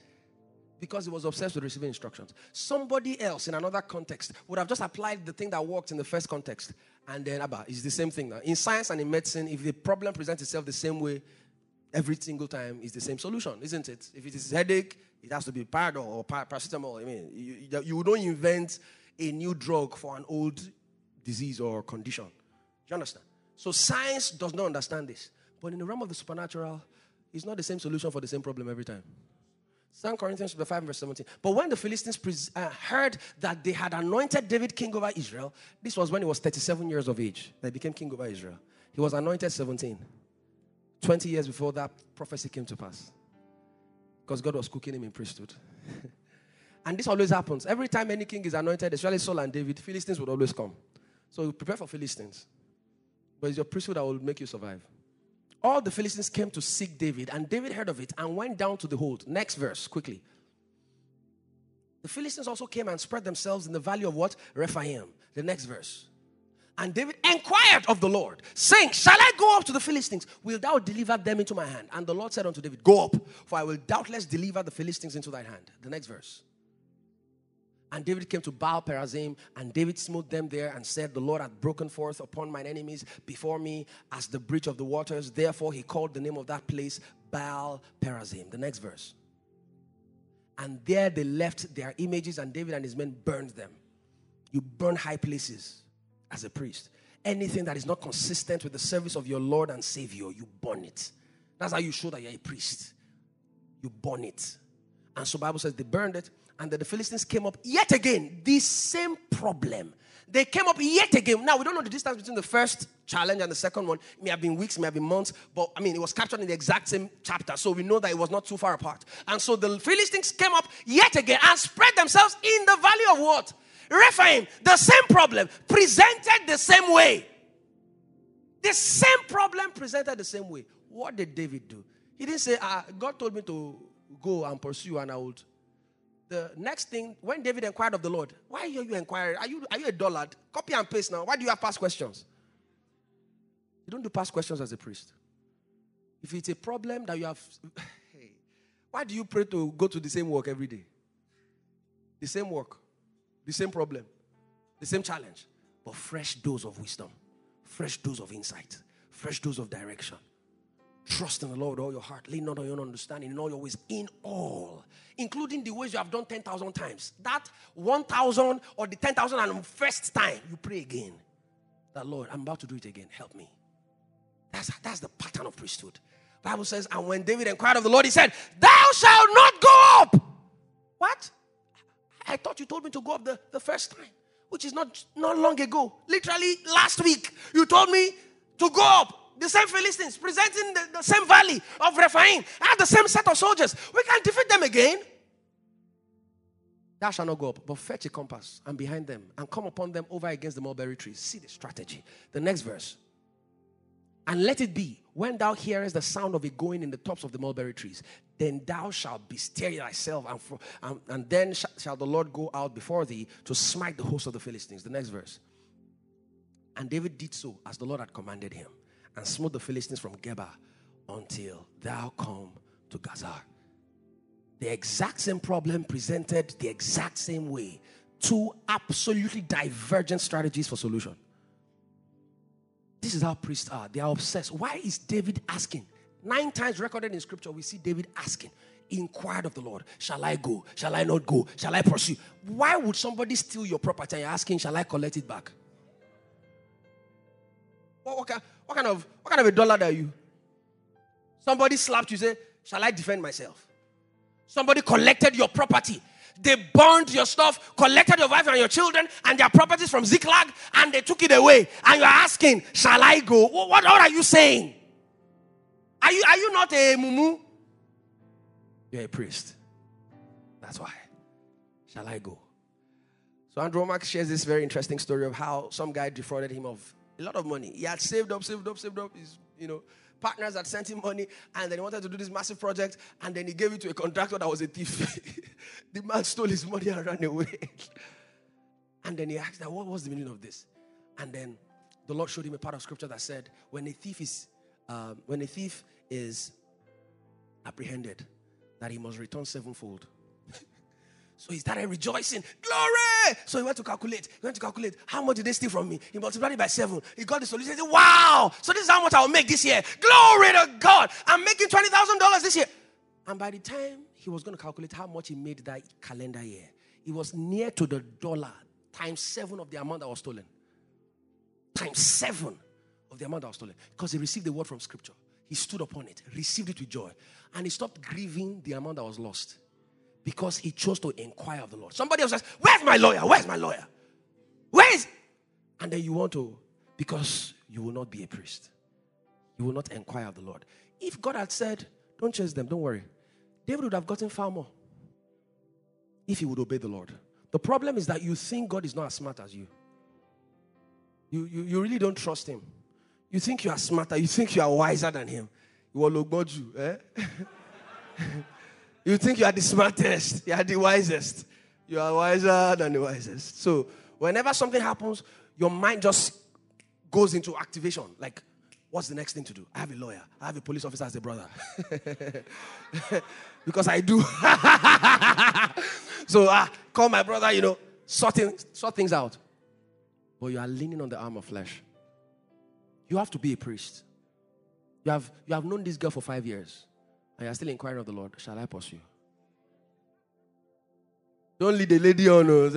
Because he was obsessed with receiving instructions. Somebody else in another context would have just applied the thing that worked in the first context. And then, Abba, it's the same thing now. In science and in medicine, if the problem presents itself the same way every single time, is the same solution, isn't it? If it is headache, it has to be Panadol or paracetamol. I mean, you, you don't invent a new drug for an old disease or condition. Do you understand? So science does not understand this. But in the realm of the supernatural, it's not the same solution for the same problem every time. 2 Corinthians 5 verse 17. But when the Philistines uh, heard that they had anointed David king over Israel, this was when he was 37 years of age. They became king over Israel. He was anointed 17. 20 years before that prophecy came to pass. Because God was cooking him in priesthood. and this always happens. Every time any king is anointed, especially Saul and David, Philistines would always come. So prepare for Philistines. But it's your priesthood that will make you survive all the Philistines came to seek David, and David heard of it and went down to the hold. Next verse, quickly. The Philistines also came and spread themselves in the valley of what? Rephaim. The next verse. And David inquired of the Lord, saying, Shall I go up to the Philistines? Will thou deliver them into my hand? And the Lord said unto David, Go up, for I will doubtless deliver the Philistines into thy hand. The next verse. And David came to Baal Perazim, and David smote them there and said, The Lord hath broken forth upon mine enemies before me as the breach of the waters. Therefore, he called the name of that place Baal Perazim. The next verse. And there they left their images, and David and his men burned them. You burn high places as a priest. Anything that is not consistent with the service of your Lord and Savior, you burn it. That's how you show that you're a priest. You burn it. And so Bible says they burned it and then the Philistines came up yet again. The same problem. They came up yet again. Now, we don't know the distance between the first challenge and the second one. It may have been weeks, may have been months, but I mean, it was captured in the exact same chapter. So we know that it was not too far apart. And so the Philistines came up yet again and spread themselves in the valley of what? Rephaim. The same problem, presented the same way. The same problem presented the same way. What did David do? He didn't say, ah, God told me to go and pursue, and I would the next thing, when David inquired of the Lord, why are you inquiring? Are you, are you a dullard? Copy and paste now. Why do you have past questions? You don't do past questions as a priest. If it's a problem that you have, hey, why do you pray to go to the same work every day? The same work, the same problem, the same challenge, but fresh dose of wisdom, fresh dose of insight, fresh dose of direction. Trust in the Lord with all your heart. Lean not on your own understanding in all your ways. In all, including the ways you have done 10,000 times. That 1,000 or the 10,000 and first time, you pray again. that Lord, I'm about to do it again. Help me. That's, that's the pattern of priesthood. Bible says, and when David inquired of the Lord, he said, Thou shalt not go up. What? I thought you told me to go up the, the first time, which is not, not long ago. Literally last week, you told me to go up. The same Philistines presenting the, the same valley of Rephaim. I have the same set of soldiers. We can defeat them again. Thou shalt not go up, but fetch a compass and behind them and come upon them over against the mulberry trees. See the strategy. The next verse. And let it be when thou hearest the sound of it going in the tops of the mulberry trees, then thou shalt bestir thyself, and, and, and then sh- shall the Lord go out before thee to smite the host of the Philistines. The next verse. And David did so as the Lord had commanded him, and smote the Philistines from Geba until thou come to Gaza. The exact same problem presented the exact same way. Two absolutely divergent strategies for solution. This is how priests are. They are obsessed. Why is David asking? Nine times recorded in scripture, we see David asking, inquired of the Lord, Shall I go? Shall I not go? Shall I pursue? Why would somebody steal your property and you're asking, Shall I collect it back? What, what, kind, what, kind of, what kind of a dollar are you? Somebody slapped you, say, Shall I defend myself? Somebody collected your property. They burned your stuff, collected your wife and your children and their properties from Ziklag, and they took it away. And you're asking, Shall I go? What, what are you saying? Are you, are you not a mumu? You're a priest. That's why. Shall I go? So Andrew Wommack shares this very interesting story of how some guy defrauded him of a lot of money. He had saved up, saved up, saved up. His, you know, partners had sent him money, and then he wanted to do this massive project, and then he gave it to a contractor that was a thief. the man stole his money and ran away. and then he asked, "What was the meaning of this?" And then the Lord showed him a part of scripture that said, "When a thief is, um, when a thief is apprehended, that he must return sevenfold." So he started rejoicing. Glory! So he went to calculate. He went to calculate. How much did they steal from me? He multiplied it by seven. He got the solution. He said, Wow! So this is how much I will make this year. Glory to God! I'm making $20,000 this year. And by the time he was going to calculate how much he made that calendar year, it was near to the dollar times seven of the amount that was stolen. Times seven of the amount that was stolen. Because he received the word from scripture. He stood upon it, received it with joy, and he stopped grieving the amount that was lost because he chose to inquire of the Lord. Somebody else says, Where's my lawyer? Where's my lawyer? Where is? And then you want to, because you will not be a priest. You will not inquire of the Lord. If God had said, Don't chase them, don't worry, David would have gotten far more if he would obey the Lord. The problem is that you think God is not as smart as you. You, you, you really don't trust him. You think you are smarter, you think you are wiser than him. You will look you, eh? You think you are the smartest, you are the wisest. You are wiser than the wisest. So, whenever something happens, your mind just goes into activation. Like, what's the next thing to do? I have a lawyer, I have a police officer as a brother. because I do. so, ah, call my brother, you know, sorting, sort things out. But you are leaning on the arm of flesh. You have to be a priest. You have, you have known this girl for five years. And you're still inquiring of the Lord, shall I pursue? Don't lead the lady on. Oh,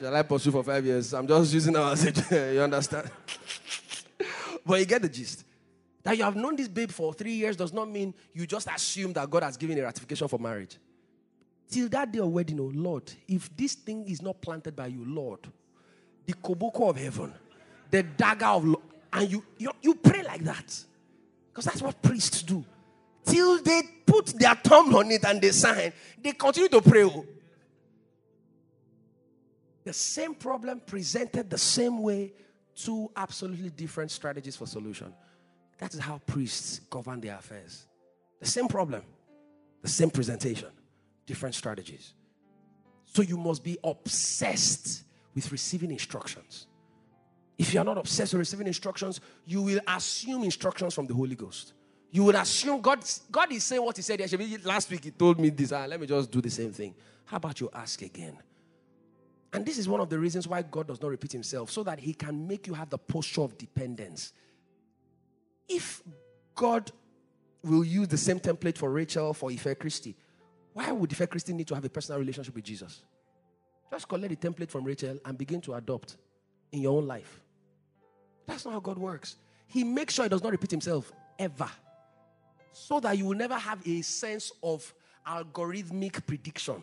shall I pursue for five years? I'm just using her as a, you understand? but you get the gist. That you have known this babe for three years does not mean you just assume that God has given a ratification for marriage. Till that day of wedding, oh Lord, if this thing is not planted by you, Lord, the koboko of heaven, the dagger of, and you, you, you pray like that. Because that's what priests do till they put their thumb on it and they sign, they continue to pray. Oh. The same problem presented the same way, two absolutely different strategies for solution. That is how priests govern their affairs. The same problem, the same presentation, different strategies. So you must be obsessed with receiving instructions. If you are not obsessed with receiving instructions, you will assume instructions from the Holy Ghost you would assume God, God is saying what He said yesterday. Last week He told me this. Ah, let me just do the same thing. How about you ask again? And this is one of the reasons why God does not repeat Himself, so that He can make you have the posture of dependence. If God will use the same template for Rachel for Ife Christie, why would Ife Christie need to have a personal relationship with Jesus? Just collect the template from Rachel and begin to adopt in your own life. That's not how God works. He makes sure he does not repeat himself ever. So that you will never have a sense of algorithmic prediction.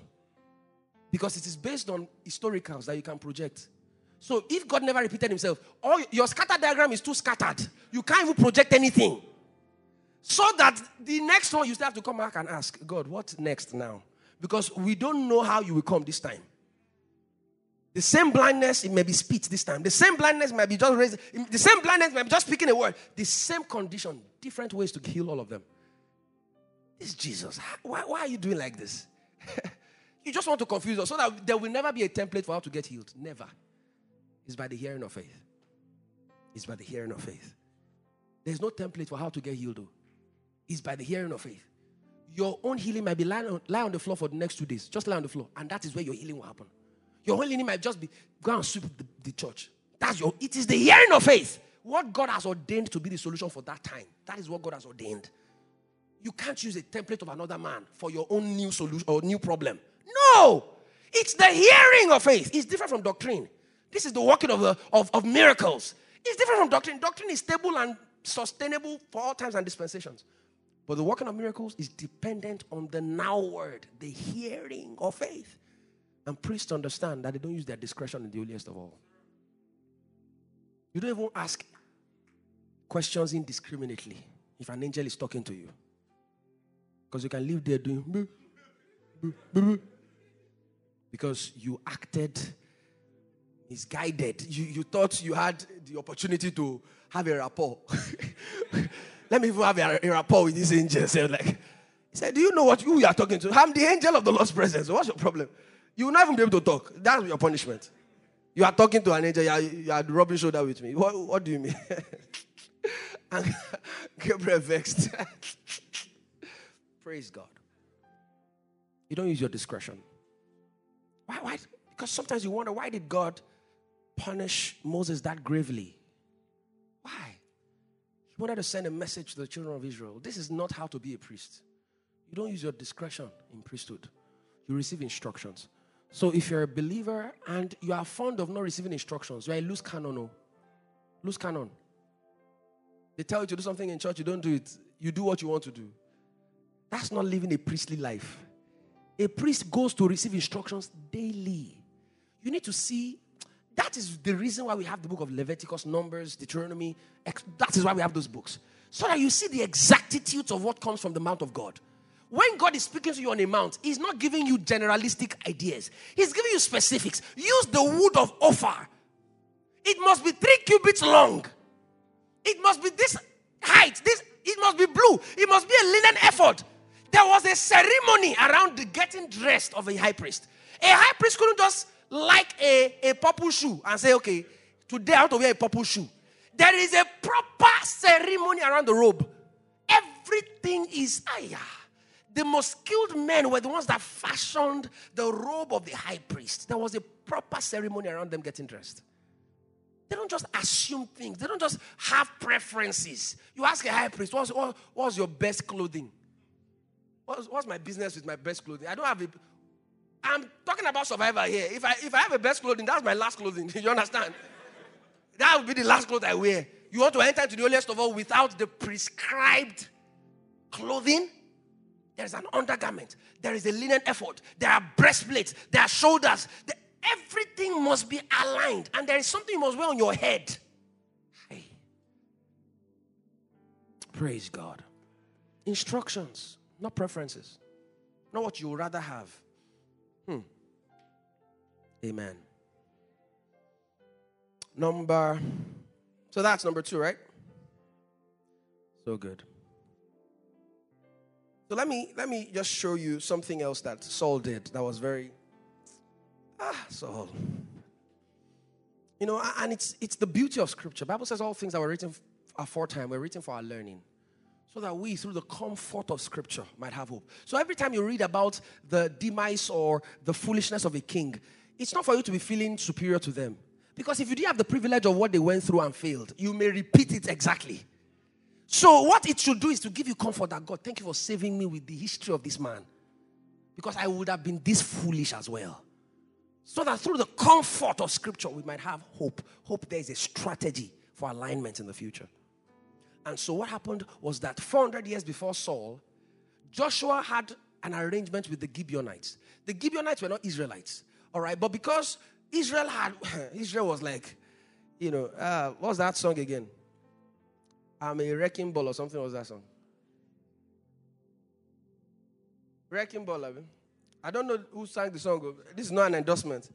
Because it is based on historicals that you can project. So if God never repeated himself, all your scatter diagram is too scattered. You can't even project anything. So that the next one you still have to come back and ask, God, what next now? Because we don't know how you will come this time. The same blindness, it may be speech this time. The same blindness might be just raising. The same blindness might be just speaking a word. The same condition, different ways to heal all of them. This Jesus. Why, why are you doing like this? you just want to confuse us so that there will never be a template for how to get healed. Never. It's by the hearing of faith. It's by the hearing of faith. There's no template for how to get healed, though. It's by the hearing of faith. Your own healing might be lie on, lie on the floor for the next two days. Just lie on the floor. And that is where your healing will happen. Your own healing might just be go and sweep the, the church. That's your, it is the hearing of faith. What God has ordained to be the solution for that time. That is what God has ordained. You can't use a template of another man for your own new solution or new problem. No! It's the hearing of faith. It's different from doctrine. This is the working of, the, of, of miracles. It's different from doctrine. Doctrine is stable and sustainable for all times and dispensations. But the working of miracles is dependent on the now word, the hearing of faith. And priests understand that they don't use their discretion in the holiest of all. You don't even ask questions indiscriminately if an angel is talking to you. Because you can live there doing because you acted misguided. You, you thought you had the opportunity to have a rapport. Let me even have a, a rapport with this angel. So like, he said, Do you know what who you are talking to? I'm the angel of the Lord's presence. What's your problem? You will not even be able to talk. That's your punishment. You are talking to an angel, you are, you are rubbing shoulder with me. What, what do you mean? and Gabriel vexed. Praise God. You don't use your discretion. Why, why? Because sometimes you wonder why did God punish Moses that gravely? Why? He wanted to send a message to the children of Israel. This is not how to be a priest. You don't use your discretion in priesthood. You receive instructions. So if you're a believer and you are fond of not receiving instructions, you're a loose cannon. Oh. Loose cannon. They tell you to do something in church, you don't do it. You do what you want to do. That's not living a priestly life. A priest goes to receive instructions daily. You need to see that is the reason why we have the book of Leviticus, Numbers, Deuteronomy. That is why we have those books. So that you see the exactitudes of what comes from the mouth of God. When God is speaking to you on a mount, He's not giving you generalistic ideas, He's giving you specifics. Use the wood of Ophir. It must be three cubits long. It must be this height. This it must be blue. It must be a linen ephod. There was a ceremony around the getting dressed of a high priest. A high priest couldn't just like a, a purple shoe and say, okay, today I want to wear a purple shoe. There is a proper ceremony around the robe. Everything is ayah. The most skilled men were the ones that fashioned the robe of the high priest. There was a proper ceremony around them getting dressed. They don't just assume things, they don't just have preferences. You ask a high priest, what's, what, what's your best clothing? What's, what's my business with my best clothing? I don't have a. I'm talking about survivor here. If I if I have a best clothing, that's my last clothing. you understand? That would be the last clothes I wear. You want to enter into the holiest of all without the prescribed clothing? There's an undergarment. There is a linen ephod. There are breastplates. There are shoulders. There, everything must be aligned. And there is something you must wear on your head. Hey. Praise God. Instructions, not preferences. Not what you would rather have. Hmm. Amen. Number, so that's number two, right? So good. So let me let me just show you something else that Saul did that was very ah Saul. You know, and it's it's the beauty of Scripture. Bible says all things that were written aforetime were written for our learning, so that we, through the comfort of Scripture, might have hope. So every time you read about the demise or the foolishness of a king, it's not for you to be feeling superior to them, because if you didn't have the privilege of what they went through and failed, you may repeat it exactly. So, what it should do is to give you comfort that God, thank you for saving me with the history of this man. Because I would have been this foolish as well. So that through the comfort of scripture, we might have hope. Hope there is a strategy for alignment in the future. And so what happened was that 400 years before Saul, Joshua had an arrangement with the Gibeonites. The Gibeonites were not Israelites, all right? But because Israel had, Israel was like, you know, uh, what's that song again? I'm a wrecking ball or something. was that song? Wrecking ball, I, mean. I don't know who sang the song. This is not an endorsement.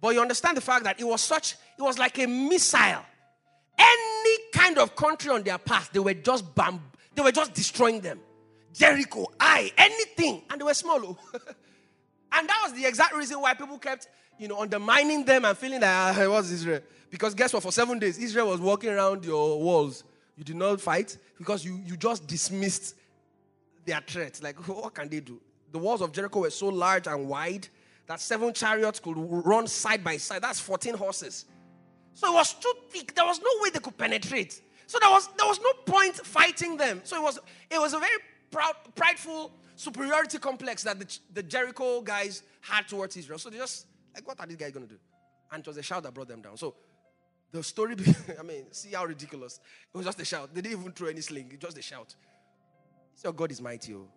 But you understand the fact that it was such, it was like a missile. Any kind of country on their path, they were just bam, they were just destroying them. Jericho, I, anything, and they were small. Oh. and that was the exact reason why people kept, you know, undermining them and feeling that ah, it was Israel. Because guess what? For seven days, Israel was walking around your walls. You did not fight because you, you just dismissed their threats. Like, what can they do? The walls of Jericho were so large and wide that seven chariots could run side by side. That's 14 horses. So it was too thick. There was no way they could penetrate. So there was there was no point fighting them. So it was it was a very proud, prideful superiority complex that the, the Jericho guys had towards Israel. So they just like, what are these guys going to do? And it was a shout that brought them down. So the story, I mean, see how ridiculous. It was just a shout. They didn't even throw any sling. It was just a shout. So God is mighty. Oh.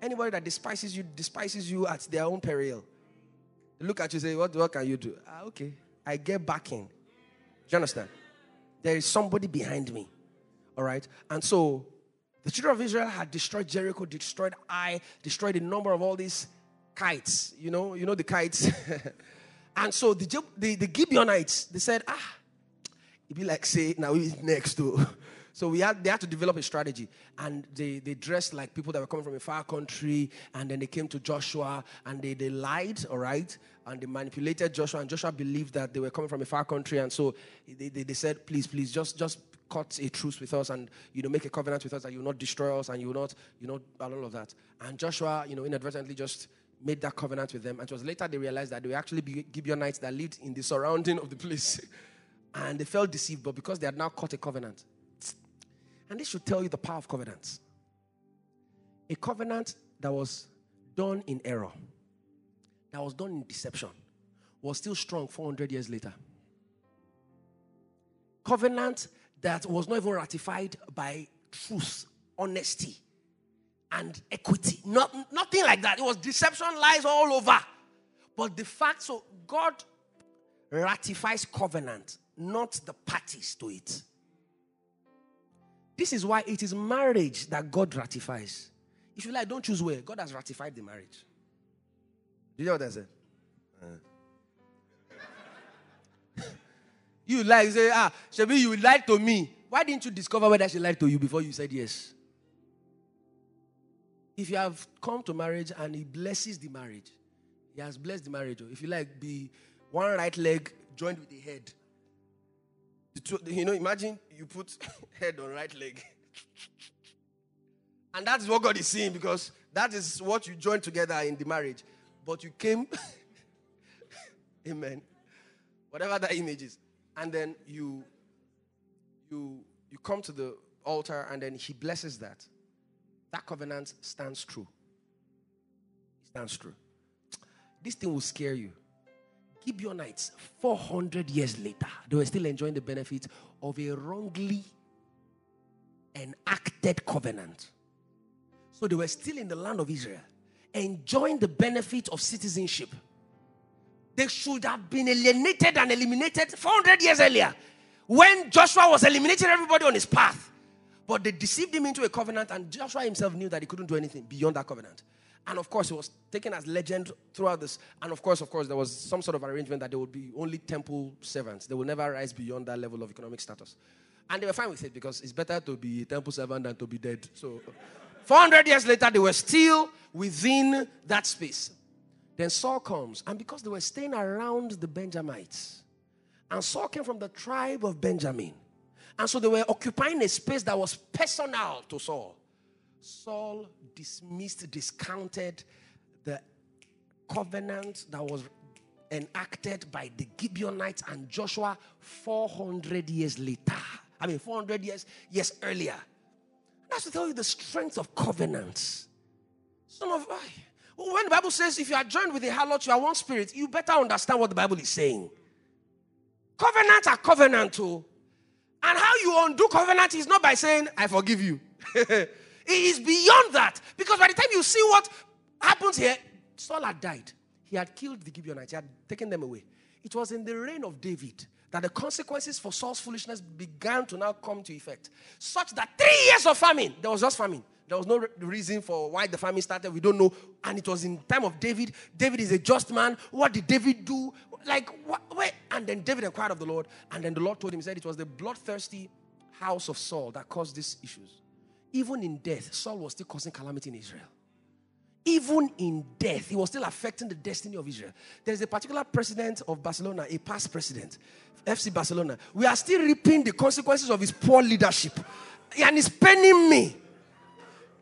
Anybody that despises you, despises you at their own peril. They look at you say, what, what can you do? Ah, okay. I get backing. Do you understand? There is somebody behind me. All right? And so the children of Israel had destroyed Jericho, destroyed Ai, destroyed a number of all these kites. You know, you know the kites. and so the, the, the Gibeonites, they said, ah, it'd be like say, now we next to. So we had, they had to develop a strategy. And they, they dressed like people that were coming from a far country. And then they came to Joshua and they, they lied, all right? And they manipulated Joshua. And Joshua believed that they were coming from a far country. And so they, they, they said, please, please, just, just cut a truce with us and, you know, make a covenant with us that you will not destroy us and you will not, you know, all of that. And Joshua, you know, inadvertently just made that covenant with them. And it was later they realized that they were actually Gibeonites that lived in the surrounding of the place. and they felt deceived, but because they had now cut a covenant, and this should tell you the power of covenants. A covenant that was done in error, that was done in deception, was still strong 400 years later. Covenant that was not even ratified by truth, honesty, and equity. Not, nothing like that. It was deception, lies all over. But the fact, so God ratifies covenant, not the parties to it. This is why it is marriage that God ratifies. If you like, don't choose where. God has ratified the marriage. You know what I said? Uh. you like, say, ah, Shabi, you lied to me. Why didn't you discover whether she lied to you before you said yes? If you have come to marriage and he blesses the marriage, he has blessed the marriage. If you like, be one right leg joined with the head. You know, imagine you put head on right leg. and that's what God is seeing because that is what you join together in the marriage. But you came, amen, whatever that image is. And then you, you, you come to the altar and then he blesses that. That covenant stands true. It stands true. This thing will scare you. Gibeonites, 400 years later, they were still enjoying the benefits of a wrongly enacted covenant. So they were still in the land of Israel, enjoying the benefit of citizenship. They should have been alienated and eliminated 400 years earlier when Joshua was eliminating everybody on his path. But they deceived him into a covenant, and Joshua himself knew that he couldn't do anything beyond that covenant. And of course, it was taken as legend throughout this. And of course, of course, there was some sort of arrangement that they would be only temple servants. They will never rise beyond that level of economic status. And they were fine with it because it's better to be a temple servant than to be dead. So 400 years later, they were still within that space. Then Saul comes, and because they were staying around the Benjamites, and Saul came from the tribe of Benjamin, and so they were occupying a space that was personal to Saul. Saul dismissed, discounted the covenant that was enacted by the Gibeonites and Joshua 400 years later. I mean, 400 years, years earlier. That's to tell you the strength of covenants. Some of when the Bible says if you are joined with a harlot, you are one spirit, you better understand what the Bible is saying. Covenant are covenant too. And how you undo covenant is not by saying, I forgive you. it is beyond that. Because by the time you see what happens here, Saul had died. He had killed the Gibeonites, he had taken them away. It was in the reign of David that the consequences for Saul's foolishness began to now come to effect. Such that three years of famine, there was just famine. There was no reason for why the famine started. We don't know. And it was in time of David. David is a just man. What did David do? Like, what. And then David inquired of the Lord. And then the Lord told him, said, it was the bloodthirsty house of Saul that caused these issues. Even in death, Saul was still causing calamity in Israel. Even in death, he was still affecting the destiny of Israel. There's a particular president of Barcelona, a past president, FC Barcelona. We are still reaping the consequences of his poor leadership. And it's paining me.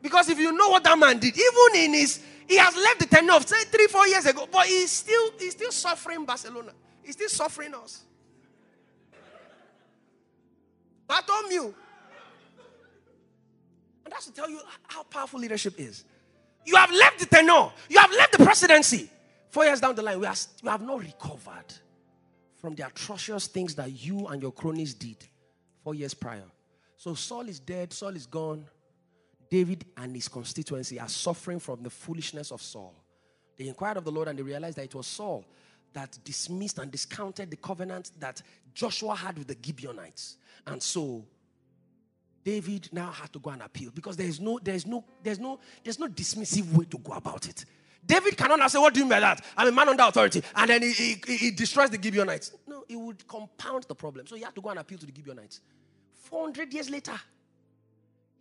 Because if you know what that man did, even in his, he has left the tenure of say three, four years ago, but he's still he's still suffering Barcelona. He's still suffering us. Bartomeu. And that's to tell you how powerful leadership is. You have left the tenure, you have left the presidency. Four years down the line, we, are, we have not recovered from the atrocious things that you and your cronies did four years prior. So Saul is dead, Saul is gone. David and his constituency are suffering from the foolishness of Saul. They inquired of the Lord and they realized that it was Saul that dismissed and discounted the covenant that Joshua had with the Gibeonites. And so David now had to go and appeal because there is no, there is no, there's no, there's no dismissive way to go about it. David cannot now say, What do you mean by that? I'm a man under authority. And then he, he, he destroys the Gibeonites. No, it would compound the problem. So he had to go and appeal to the Gibeonites. 400 years later,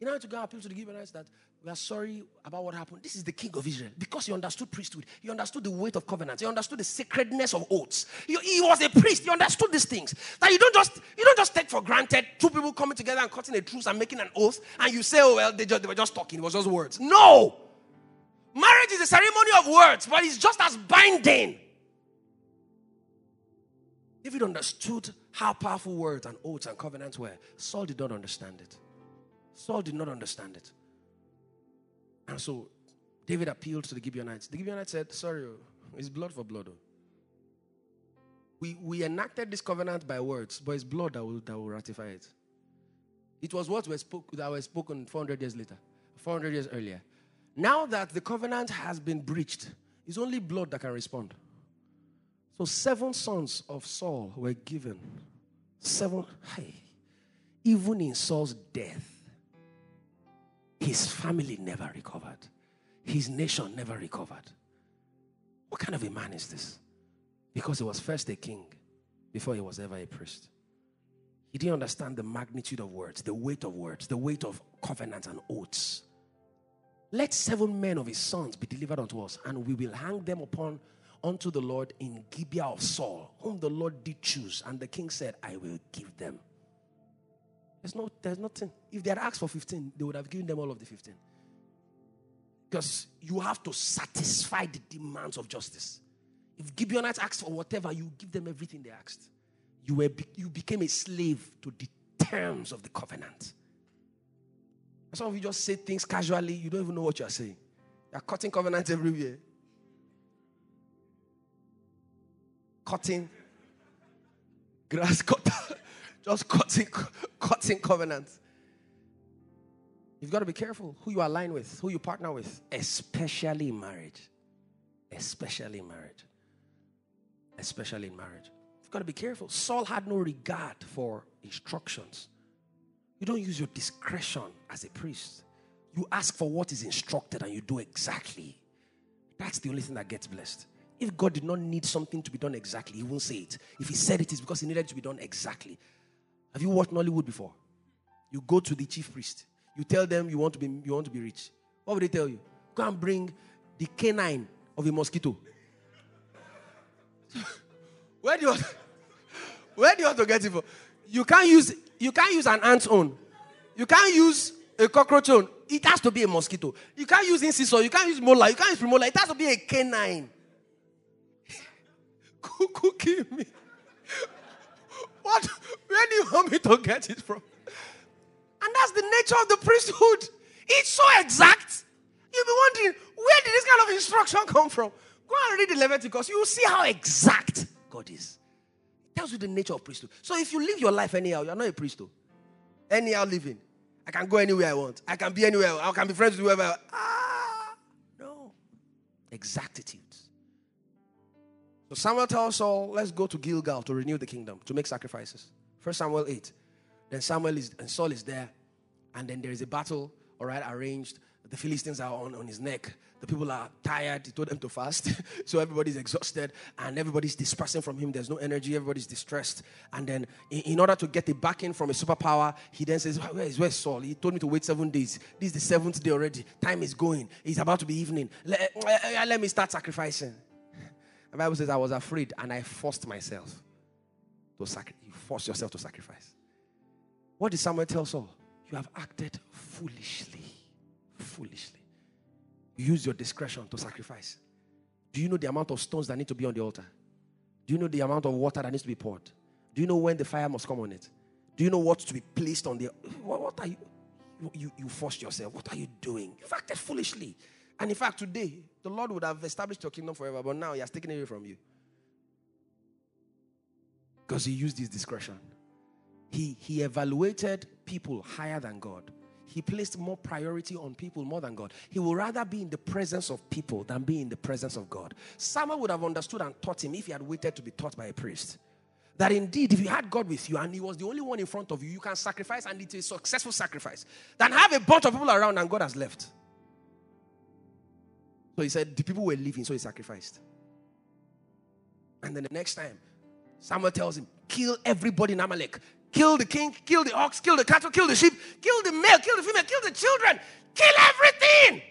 you know, to go appeal to the Gibeonites that we are sorry about what happened. This is the king of Israel because he understood priesthood. He understood the weight of covenants. He understood the sacredness of oaths. He, he, was a priest. He understood these things. That you don't just you don't just take for granted two people coming together and cutting a truce and making an oath, and you say, "Oh well, they, just, they were just talking. It was just words." No, marriage is a ceremony of words, but it's just as binding. David understood how powerful words and oaths and covenants were. Saul did not understand it. Saul did not understand it. And so David appealed to the Gibeonites. The Gibeonites said, Sorry, oh, it's blood for blood. Oh. We, we enacted this covenant by words, but it's blood that will, that will ratify it. It was what was spoke, that was spoken 400 years later, 400 years earlier. Now that the covenant has been breached, it's only blood that can respond. So seven sons of Saul were given. Seven. Hey, even in Saul's death, his family never recovered. His nation never recovered. What kind of a man is this? Because he was first a king before he was ever a priest. He didn't understand the magnitude of words, the weight of words, the weight of covenants and oaths. Let seven men of his sons be delivered unto us, and we will hang them upon unto the Lord in Gibeah of Saul, whom the Lord did choose. And the king said, I will give them. There's, no, there's nothing. If they had asked for 15, they would have given them all of the 15. Because you have to satisfy the demands of justice. If Gibeonites asked for whatever, you give them everything they asked. You, were, you became a slave to the terms of the covenant. Some of you just say things casually, you don't even know what you're saying. You're cutting covenants everywhere. Cutting grass cutter. Just cutting, cutting covenants. You've got to be careful who you align with, who you partner with, especially in marriage. Especially in marriage. Especially in marriage. You've got to be careful. Saul had no regard for instructions. You don't use your discretion as a priest. You ask for what is instructed and you do exactly. That's the only thing that gets blessed. If God did not need something to be done exactly, He won't say it. If He said it, it's because He needed it to be done exactly. Have you watched Nollywood before? You go to the chief priest. You tell them you want to be you want to be rich. What would they tell you? Go and bring the canine of a mosquito. where do you want, where do you want to get it from? You can't use you can't use an ant's own. You can't use a cockroach own. It has to be a mosquito. You can't use incisor. You can't use molar. You can't use premolar. It has to be a canine. Cookie me. What? Where do you want me to get it from? And that's the nature of the priesthood. It's so exact. You'll be wondering, where did this kind of instruction come from? Go and read the Leviticus. You will see how exact God is. It tells you the nature of priesthood. So if you live your life anyhow, you're not a priesthood. Anyhow living. I can go anywhere I want. I can be anywhere. I can be friends with whoever. Ah, no. Exactitude. So Samuel tells Saul, let's go to Gilgal to renew the kingdom, to make sacrifices. First Samuel 8. Then Samuel is and Saul is there, and then there is a battle, all right, arranged. The Philistines are on, on his neck. The people are tired. He told them to fast. so everybody's exhausted and everybody's dispersing from him. There's no energy. Everybody's distressed. And then, in, in order to get the backing from a superpower, he then says, Where is where's Saul? He told me to wait seven days. This is the seventh day already. Time is going. It's about to be evening. Let, let, let me start sacrificing. The Bible says, I was afraid and I forced myself to. You force yourself to sacrifice. What did Samuel tell Saul? You have acted foolishly. Foolishly. Use your discretion to sacrifice. Do you know the amount of stones that need to be on the altar? Do you know the amount of water that needs to be poured? Do you know when the fire must come on it? Do you know what to be placed on the what, what are you you, you forced yourself. What are you doing? You've acted foolishly. And in fact, today, the Lord would have established your kingdom forever, but now He has taken it away from you. Because He used His discretion. He, he evaluated people higher than God. He placed more priority on people more than God. He would rather be in the presence of people than be in the presence of God. Someone would have understood and taught him if he had waited to be taught by a priest. That indeed, if you had God with you and He was the only one in front of you, you can sacrifice and it's a successful sacrifice. Than have a bunch of people around and God has left. So he said, the people were leaving, so he sacrificed. And then the next time, Samuel tells him, kill everybody in Amalek. Kill the king, kill the ox, kill the cattle, kill the sheep, kill the male, kill the female, kill the children, kill everything.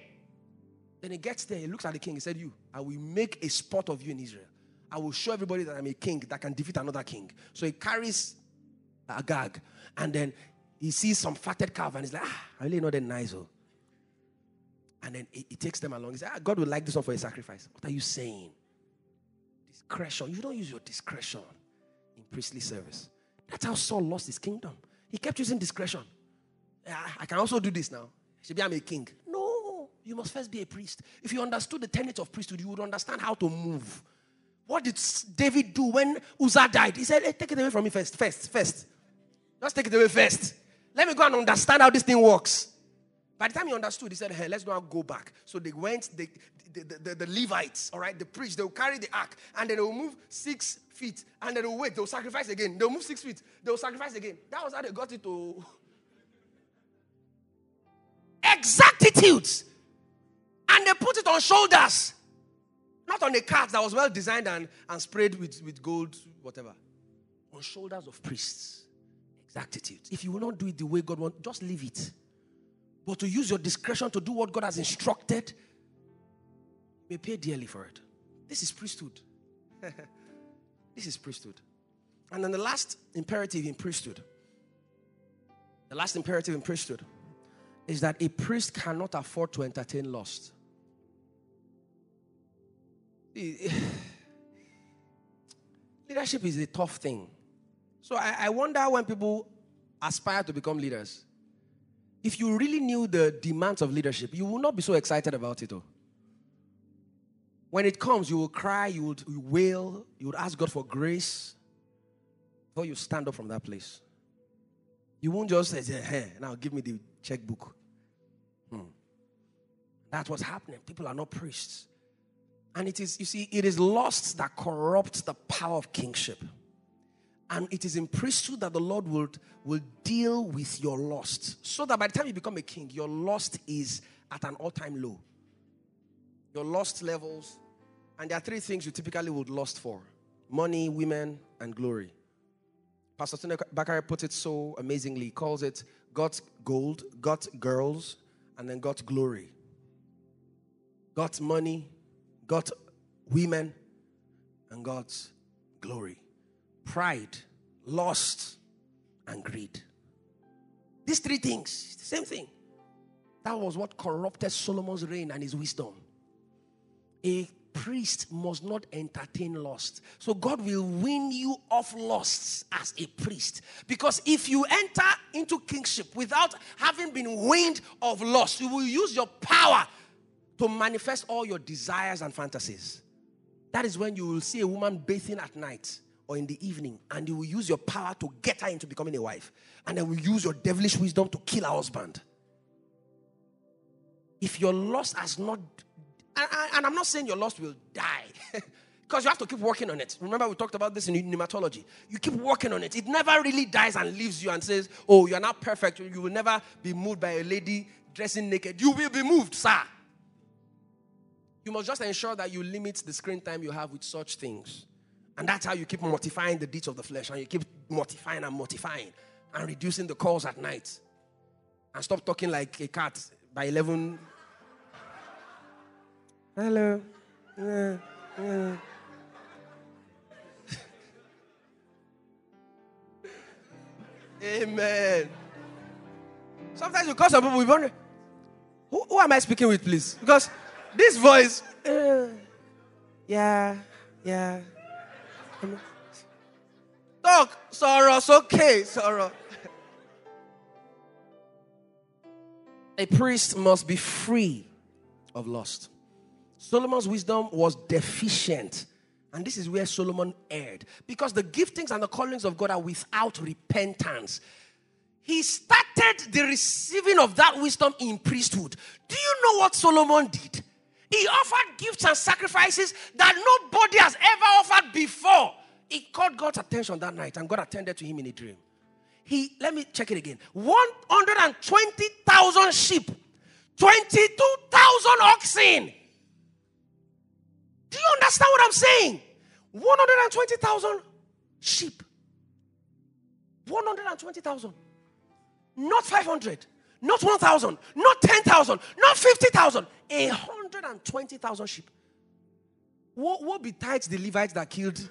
Then he gets there, he looks at the king, he said, You, I will make a spot of you in Israel. I will show everybody that I'm a king that can defeat another king. So he carries Agag, and then he sees some fatted calf, and he's like, Ah, I really know that nice. Oh. And then he, he, takes them along. He says, ah, God would like this one for a sacrifice. What are you saying? Discretion. You don't use your discretion priestly service. That's how Saul lost his kingdom. He kept using discretion. I can also do this now. Should be I'm a king. No, you must first be a priest. If you understood the tenets of priesthood, you would understand how to move. What did David do when Uzzah died? He said, hey, take it away from me first, first, first. Just take it away first. Let me go and understand how this thing works. By the time he understood, he said, Hey, let's now go back. So they went, they, the, the, the, Levites, all right, the priests, they'll carry the ark and then they'll move six feet and then they'll wait, they'll sacrifice again. They'll move six feet, they'll sacrifice again. That was how they got it to. Exactitudes. And they put it on shoulders, not on a cart that was well designed and, and sprayed with, with gold, whatever. On shoulders of priests. Exactitudes. If you will not do it the way God wants, just leave it. But to use your discretion to do what God has instructed, may pay dearly for it. This is priesthood. this is priesthood. And then the last imperative in priesthood, the last imperative in priesthood is that a priest cannot afford to entertain lust. Leadership is a tough thing. So I, I wonder when people aspire to become leaders. If you really knew the demands of leadership, you will not be so excited about it. Though. When it comes, you will cry, you would wail, you would ask God for grace before you stand up from that place. You won't just say, hey, now give me the checkbook. Hmm. That's what's happening. People are not priests. And it is, you see, it is lust that corrupts the power of kingship. And it is in priesthood that the Lord will, will deal with your lust. So that by the time you become a king, your lust is at an all time low. Your lust levels and there are three things you typically would lust for money, women, and glory. Pastor Tony Bakare put it so amazingly. He calls it God's gold, God's girls, and then God's glory. God's money, God's women, and God's glory. Pride, lust, and greed. These three things, same thing. That was what corrupted Solomon's reign and his wisdom. A priest must not entertain lust. So God will win you off lusts as a priest. Because if you enter into kingship without having been weaned of lust, you will use your power to manifest all your desires and fantasies. That is when you will see a woman bathing at night, or in the evening, and you will use your power to get her into becoming a wife, and then will use your devilish wisdom to kill her husband. If your lust has not, and, and I'm not saying your lust will die. Because you have to keep working on it. Remember, we talked about this in pneumatology. You keep working on it. It never really dies and leaves you and says, Oh, you're not perfect. You will never be moved by a lady dressing naked. You will be moved, sir. You must just ensure that you limit the screen time you have with such things. And that's how you keep mortifying the deeds of the flesh. And you keep mortifying and mortifying and reducing the calls at night. And stop talking like a cat by 11. Hello. Yeah, yeah. Amen. Sometimes you call some people, we wonder, who, who, am I speaking with, please? Because this voice, uh, yeah, yeah. Talk, sorrow, it's okay, sorrow. A priest must be free of lust. Solomon's wisdom was deficient and this is where Solomon erred. Because the giftings and the callings of God are without repentance. He started the receiving of that wisdom in priesthood. Do you know what Solomon did? He offered gifts and sacrifices that nobody has ever offered before. He caught God's attention that night, and God attended to him in a dream. He, let me check it again 120,000 sheep, 22,000 oxen. Do you understand what I'm saying? 120,000 sheep. 120,000. Not 500. Not 1,000. Not 10,000. Not 50,000. 120,000 sheep. What, what besides the Levites that killed?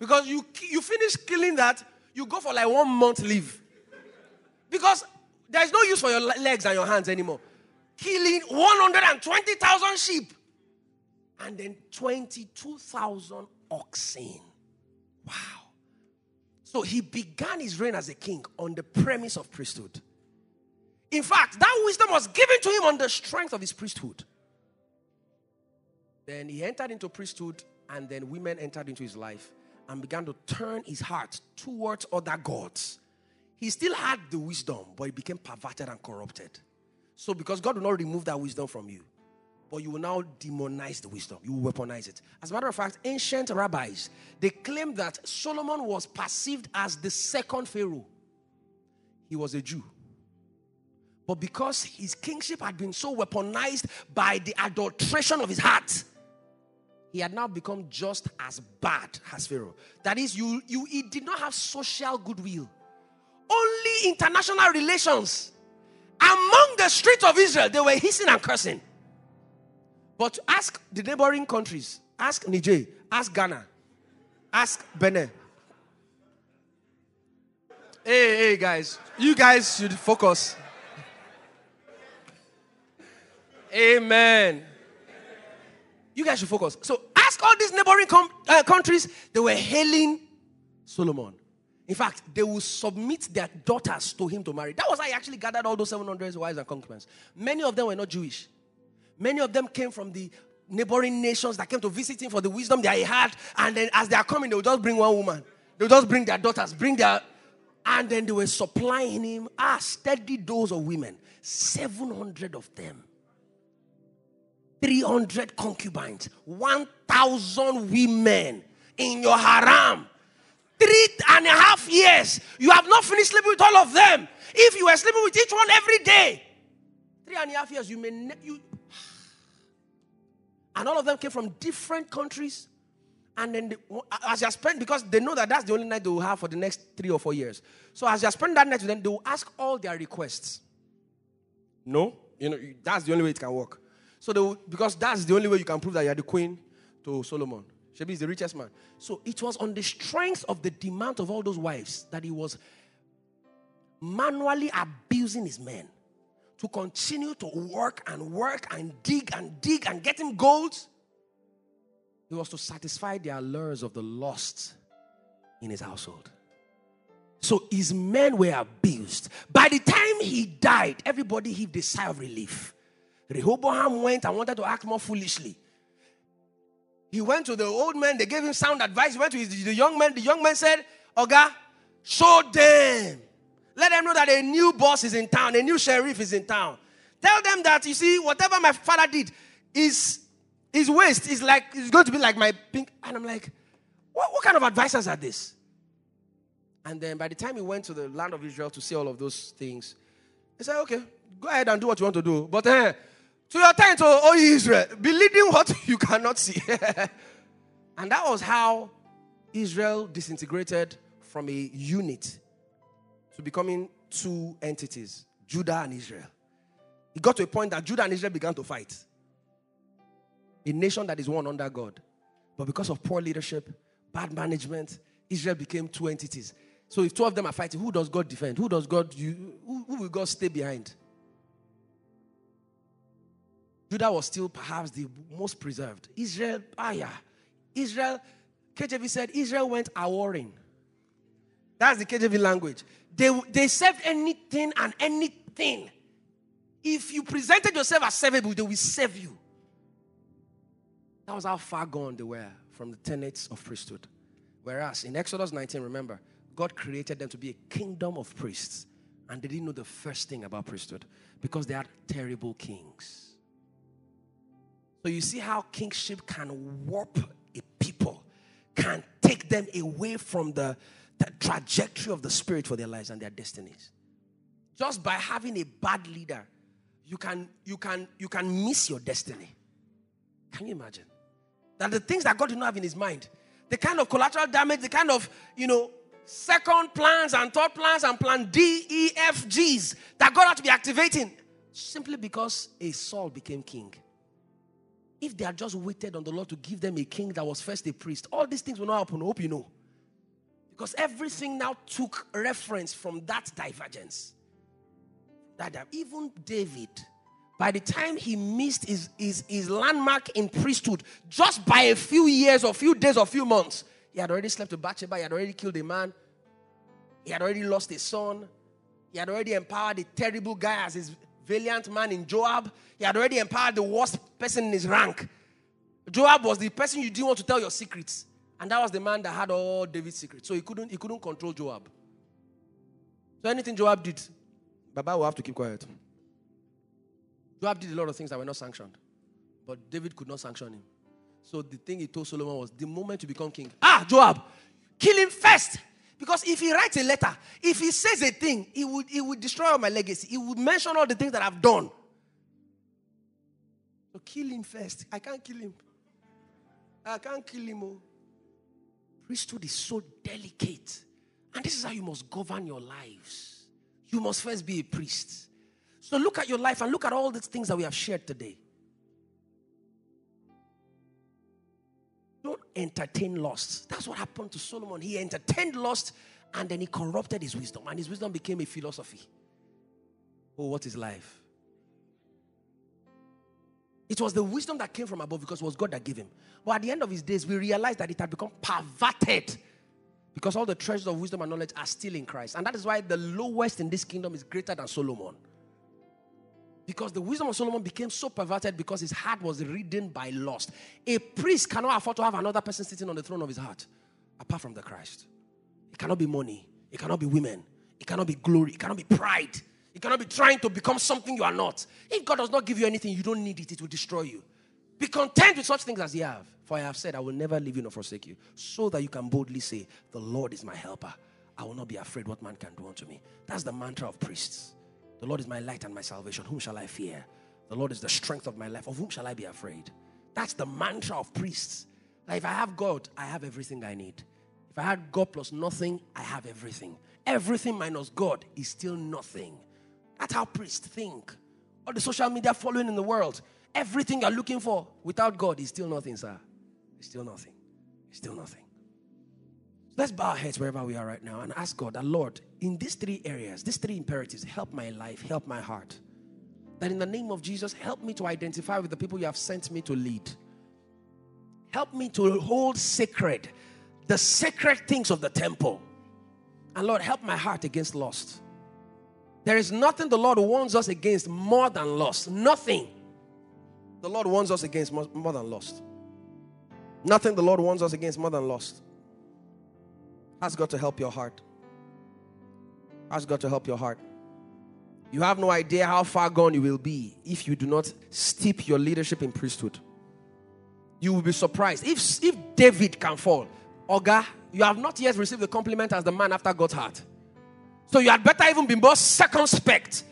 Because you, you finish killing that, you go for like one month leave. Because there's no use for your legs and your hands anymore. Killing 120,000 sheep and then 22,000 oxen. Wow. So he began his reign as a king on the premise of priesthood. In fact, that wisdom was given to him on the strength of his priesthood. Then he entered into priesthood, and then women entered into his life and began to turn his heart towards other gods. He still had the wisdom, but it became perverted and corrupted. So, because God will not remove that wisdom from you, but you will now demonize the wisdom. You will weaponize it. As a matter of fact, ancient rabbis they claim that Solomon was perceived as the second Pharaoh. He was a Jew. But because his kingship had been so weaponized by the adulteration of his heart, he had now become just as bad as Pharaoh. That is, you, you he did not have social goodwill, only international relations. Among the streets of Israel, they were hissing and cursing. But ask the neighboring countries. Ask Niger. Ask Ghana. Ask Benin. Hey, hey, guys. You guys should focus. Amen. You guys should focus. So ask all these neighboring com- uh, countries. They were hailing Solomon. In fact, they will submit their daughters to him to marry. That was how he actually gathered all those 700 wives and concubines. Many of them were not Jewish. Many of them came from the neighboring nations that came to visit him for the wisdom that he had. And then as they are coming, they would just bring one woman. They would just bring their daughters, bring their. And then they were supplying him a steady dose of women. 700 of them. 300 concubines. 1,000 women in your harem. Three and a half years. You have not finished sleeping with all of them. If you were sleeping with each one every day, three and a half years, you may ne- you and all of them came from different countries. And then, they, as you spend, because they know that that's the only night they will have for the next three or four years. So as you spend that night with them, they will ask all their requests. No, you know that's the only way it can work. So they will, because that's the only way you can prove that you are the queen to Solomon. Shebi is the richest man. So it was on the strength of the demand of all those wives that he was manually abusing his men to continue to work and work and dig and dig and get him gold. It was to satisfy the allures of the lost in his household. So his men were abused. By the time he died, everybody heaved a sigh of relief. Rehoboam went and wanted to act more foolishly. He went to the old man, they gave him sound advice. He went to his, the young man. The young man said, Oga, show them. Let them know that a new boss is in town, a new sheriff is in town. Tell them that, you see, whatever my father did is his waste is like, it's going to be like my pink. And I'm like, what, what kind of advisors are this? And then by the time he went to the land of Israel to see all of those things, he said, okay, go ahead and do what you want to do. But uh, to your tent, oh, oh Israel, be leading what you cannot see. and that was how Israel disintegrated from a unit to becoming two entities Judah and Israel. It got to a point that Judah and Israel began to fight. A nation that is one under God. But because of poor leadership, bad management, Israel became two entities. So if two of them are fighting, who does God defend? Who does God you who, who will God stay behind? Judah was still perhaps the most preserved. Israel, ah yeah. Israel, KJV said Israel went a warring. That's the KJV language. They, they served anything and anything. If you presented yourself as servable, they will serve you. That was how far gone they were from the tenets of priesthood. Whereas in Exodus 19, remember, God created them to be a kingdom of priests. And they didn't know the first thing about priesthood because they had terrible kings. So you see how kingship can warp a people, can take them away from the, the trajectory of the spirit for their lives and their destinies. Just by having a bad leader, you can you can you can miss your destiny. Can you imagine? That the things that God did not have in his mind, the kind of collateral damage, the kind of, you know, second plans and third plans and plan D, E, F, G's that God had to be activating simply because a Saul became king. If they had just waited on the Lord to give them a king that was first a priest, all these things will not happen. I hope you know. Because everything now took reference from that divergence. That even David, by the time he missed his, his, his landmark in priesthood, just by a few years or few days or few months, he had already slept with Bathsheba. He had already killed a man. He had already lost a son. He had already empowered a terrible guy as his valiant man in Joab. He had already empowered the worst person in his rank. Joab was the person you didn't want to tell your secrets. And that was the man that had all David's secrets. So he couldn't, he couldn't control Joab. So anything Joab did, Baba will have to keep quiet. Joab did a lot of things that were not sanctioned. But David could not sanction him. So the thing he told Solomon was the moment you become king, ah, Joab, kill him first. Because if he writes a letter, if he says a thing, he would, he would destroy all my legacy. He would mention all the things that I've done. So kill him first. I can't kill him. I can't kill him. Oh. Priesthood is so delicate. And this is how you must govern your lives. You must first be a priest. So look at your life and look at all the things that we have shared today. Don't entertain lust. That's what happened to Solomon. He entertained lust and then he corrupted his wisdom, and his wisdom became a philosophy. Oh, what is life? It was the wisdom that came from above because it was God that gave him. But at the end of his days, we realized that it had become perverted because all the treasures of wisdom and knowledge are still in Christ. And that is why the lowest in this kingdom is greater than Solomon. Because the wisdom of Solomon became so perverted because his heart was ridden by lust. A priest cannot afford to have another person sitting on the throne of his heart apart from the Christ. It cannot be money, it cannot be women, it cannot be glory, it cannot be pride. It cannot be trying to become something you are not. If God does not give you anything, you don't need it, it will destroy you. Be content with such things as you have. For I have said, I will never leave you nor forsake you, so that you can boldly say, The Lord is my helper. I will not be afraid what man can do unto me. That's the mantra of priests. The Lord is my light and my salvation. Whom shall I fear? The Lord is the strength of my life. Of whom shall I be afraid? That's the mantra of priests. That if I have God, I have everything I need. If I had God plus nothing, I have everything. Everything minus God is still nothing. That's how priests think. All the social media following in the world, everything you're looking for without God is still nothing, sir. It's still nothing. It's still nothing. Let's bow our heads wherever we are right now and ask God Lord, in these three areas, these three imperatives, help my life, help my heart. That in the name of Jesus, help me to identify with the people you have sent me to lead. Help me to hold sacred the sacred things of the temple. And Lord, help my heart against lust. There is nothing the Lord warns us against more than lust. Nothing. The Lord warns us against more, than lust. Nothing the Lord warns us against more than lust. Ask God to help your heart. Ask God to help your heart. You have no idea how far gone you will be if you do not steep your leadership in priesthood. You will be surprised. If, if David can fall, Oga, you have not yet received the compliment as the man after God's heart. So you had better even be more circumspect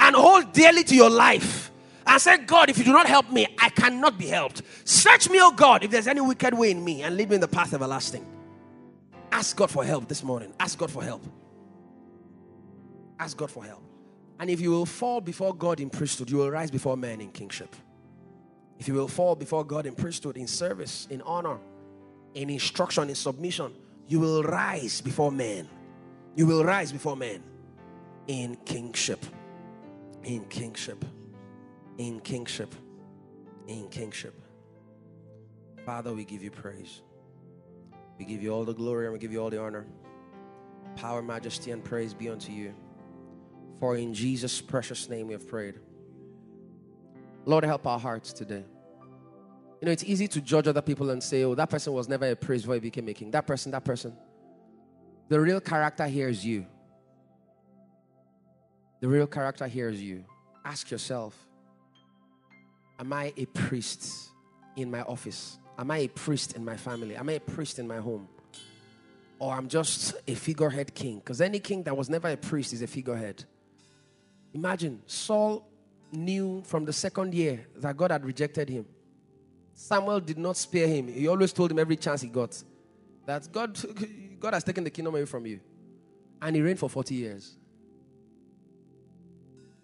and hold dearly to your life and say, God, if you do not help me, I cannot be helped. Search me, oh God, if there's any wicked way in me and lead me in the path everlasting. Ask God for help this morning. Ask God for help. Ask God for help. And if you will fall before God in priesthood, you will rise before men in kingship. If you will fall before God in priesthood, in service, in honor, in instruction, in submission, you will rise before men. You will rise before men in kingship. In kingship. In kingship. In kingship. Father, we give you praise. We give you all the glory and we give you all the honor. Power, majesty, and praise be unto you. For in Jesus' precious name we have prayed. Lord, help our hearts today. You know, it's easy to judge other people and say, oh, that person was never a priest before he became a king. That person, that person. The real character here is you. The real character here is you. Ask yourself Am I a priest in my office? Am I a priest in my family? Am I a priest in my home? Or I'm just a figurehead king? Because any king that was never a priest is a figurehead. Imagine Saul knew from the second year that God had rejected him. Samuel did not spare him. He always told him every chance he got that God, God has taken the kingdom away from you. And he reigned for 40 years.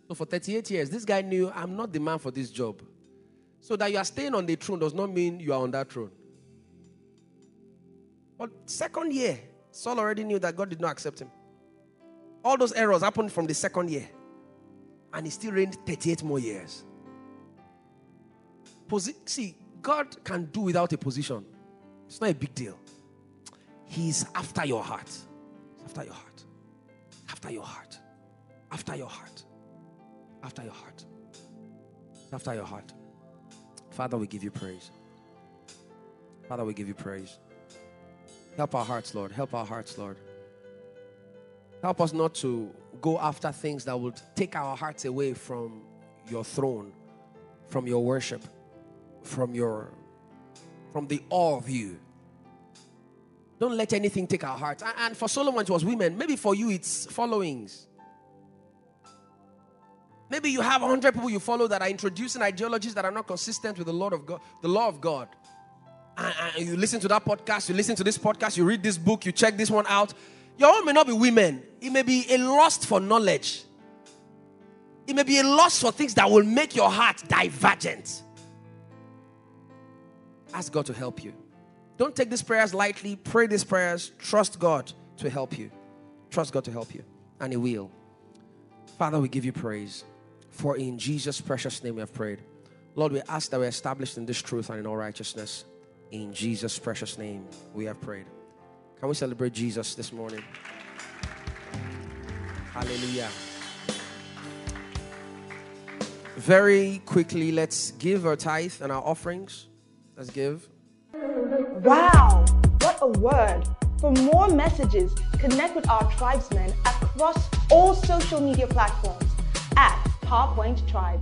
So for 38 years, this guy knew I'm not the man for this job. So that you are staying on the throne does not mean you are on that throne. But second year, Saul already knew that God did not accept him. All those errors happened from the second year and he still reigned 38 more years. Posi- See, God can do without a position. It's not a big deal. He's after your heart. after your heart. After your heart. After your heart. After your heart. After your heart. Father, we give you praise. Father, we give you praise. Help our hearts, Lord. Help our hearts, Lord. Help us not to go after things that would take our hearts away from your throne, from your worship, from your from the awe of you. Don't let anything take our hearts. And for Solomon, it was women. Maybe for you, it's followings. Maybe you have 100 people you follow that are introducing ideologies that are not consistent with the Lord of God, the law of God. And, you listen to that podcast, you listen to this podcast, you read this book, you check this one out, your own may not be women. It may be a lust for knowledge. It may be a lust for things that will make your heart divergent. Ask God to help you. Don't take these prayers lightly. Pray these prayers. Trust God to help you. Trust God to help you. And He will. Father, we give you praise. For in Jesus' precious name we have prayed. Lord, we ask that we're established in this truth and in all righteousness. In Jesus' precious name we have prayed. Can we celebrate Jesus this morning? Hallelujah. Very quickly, let's give our tithe and our offerings. Let's give. Wow, what a word. For more messages, connect with our tribesmen across all social media platforms at PowerPoint Tribe.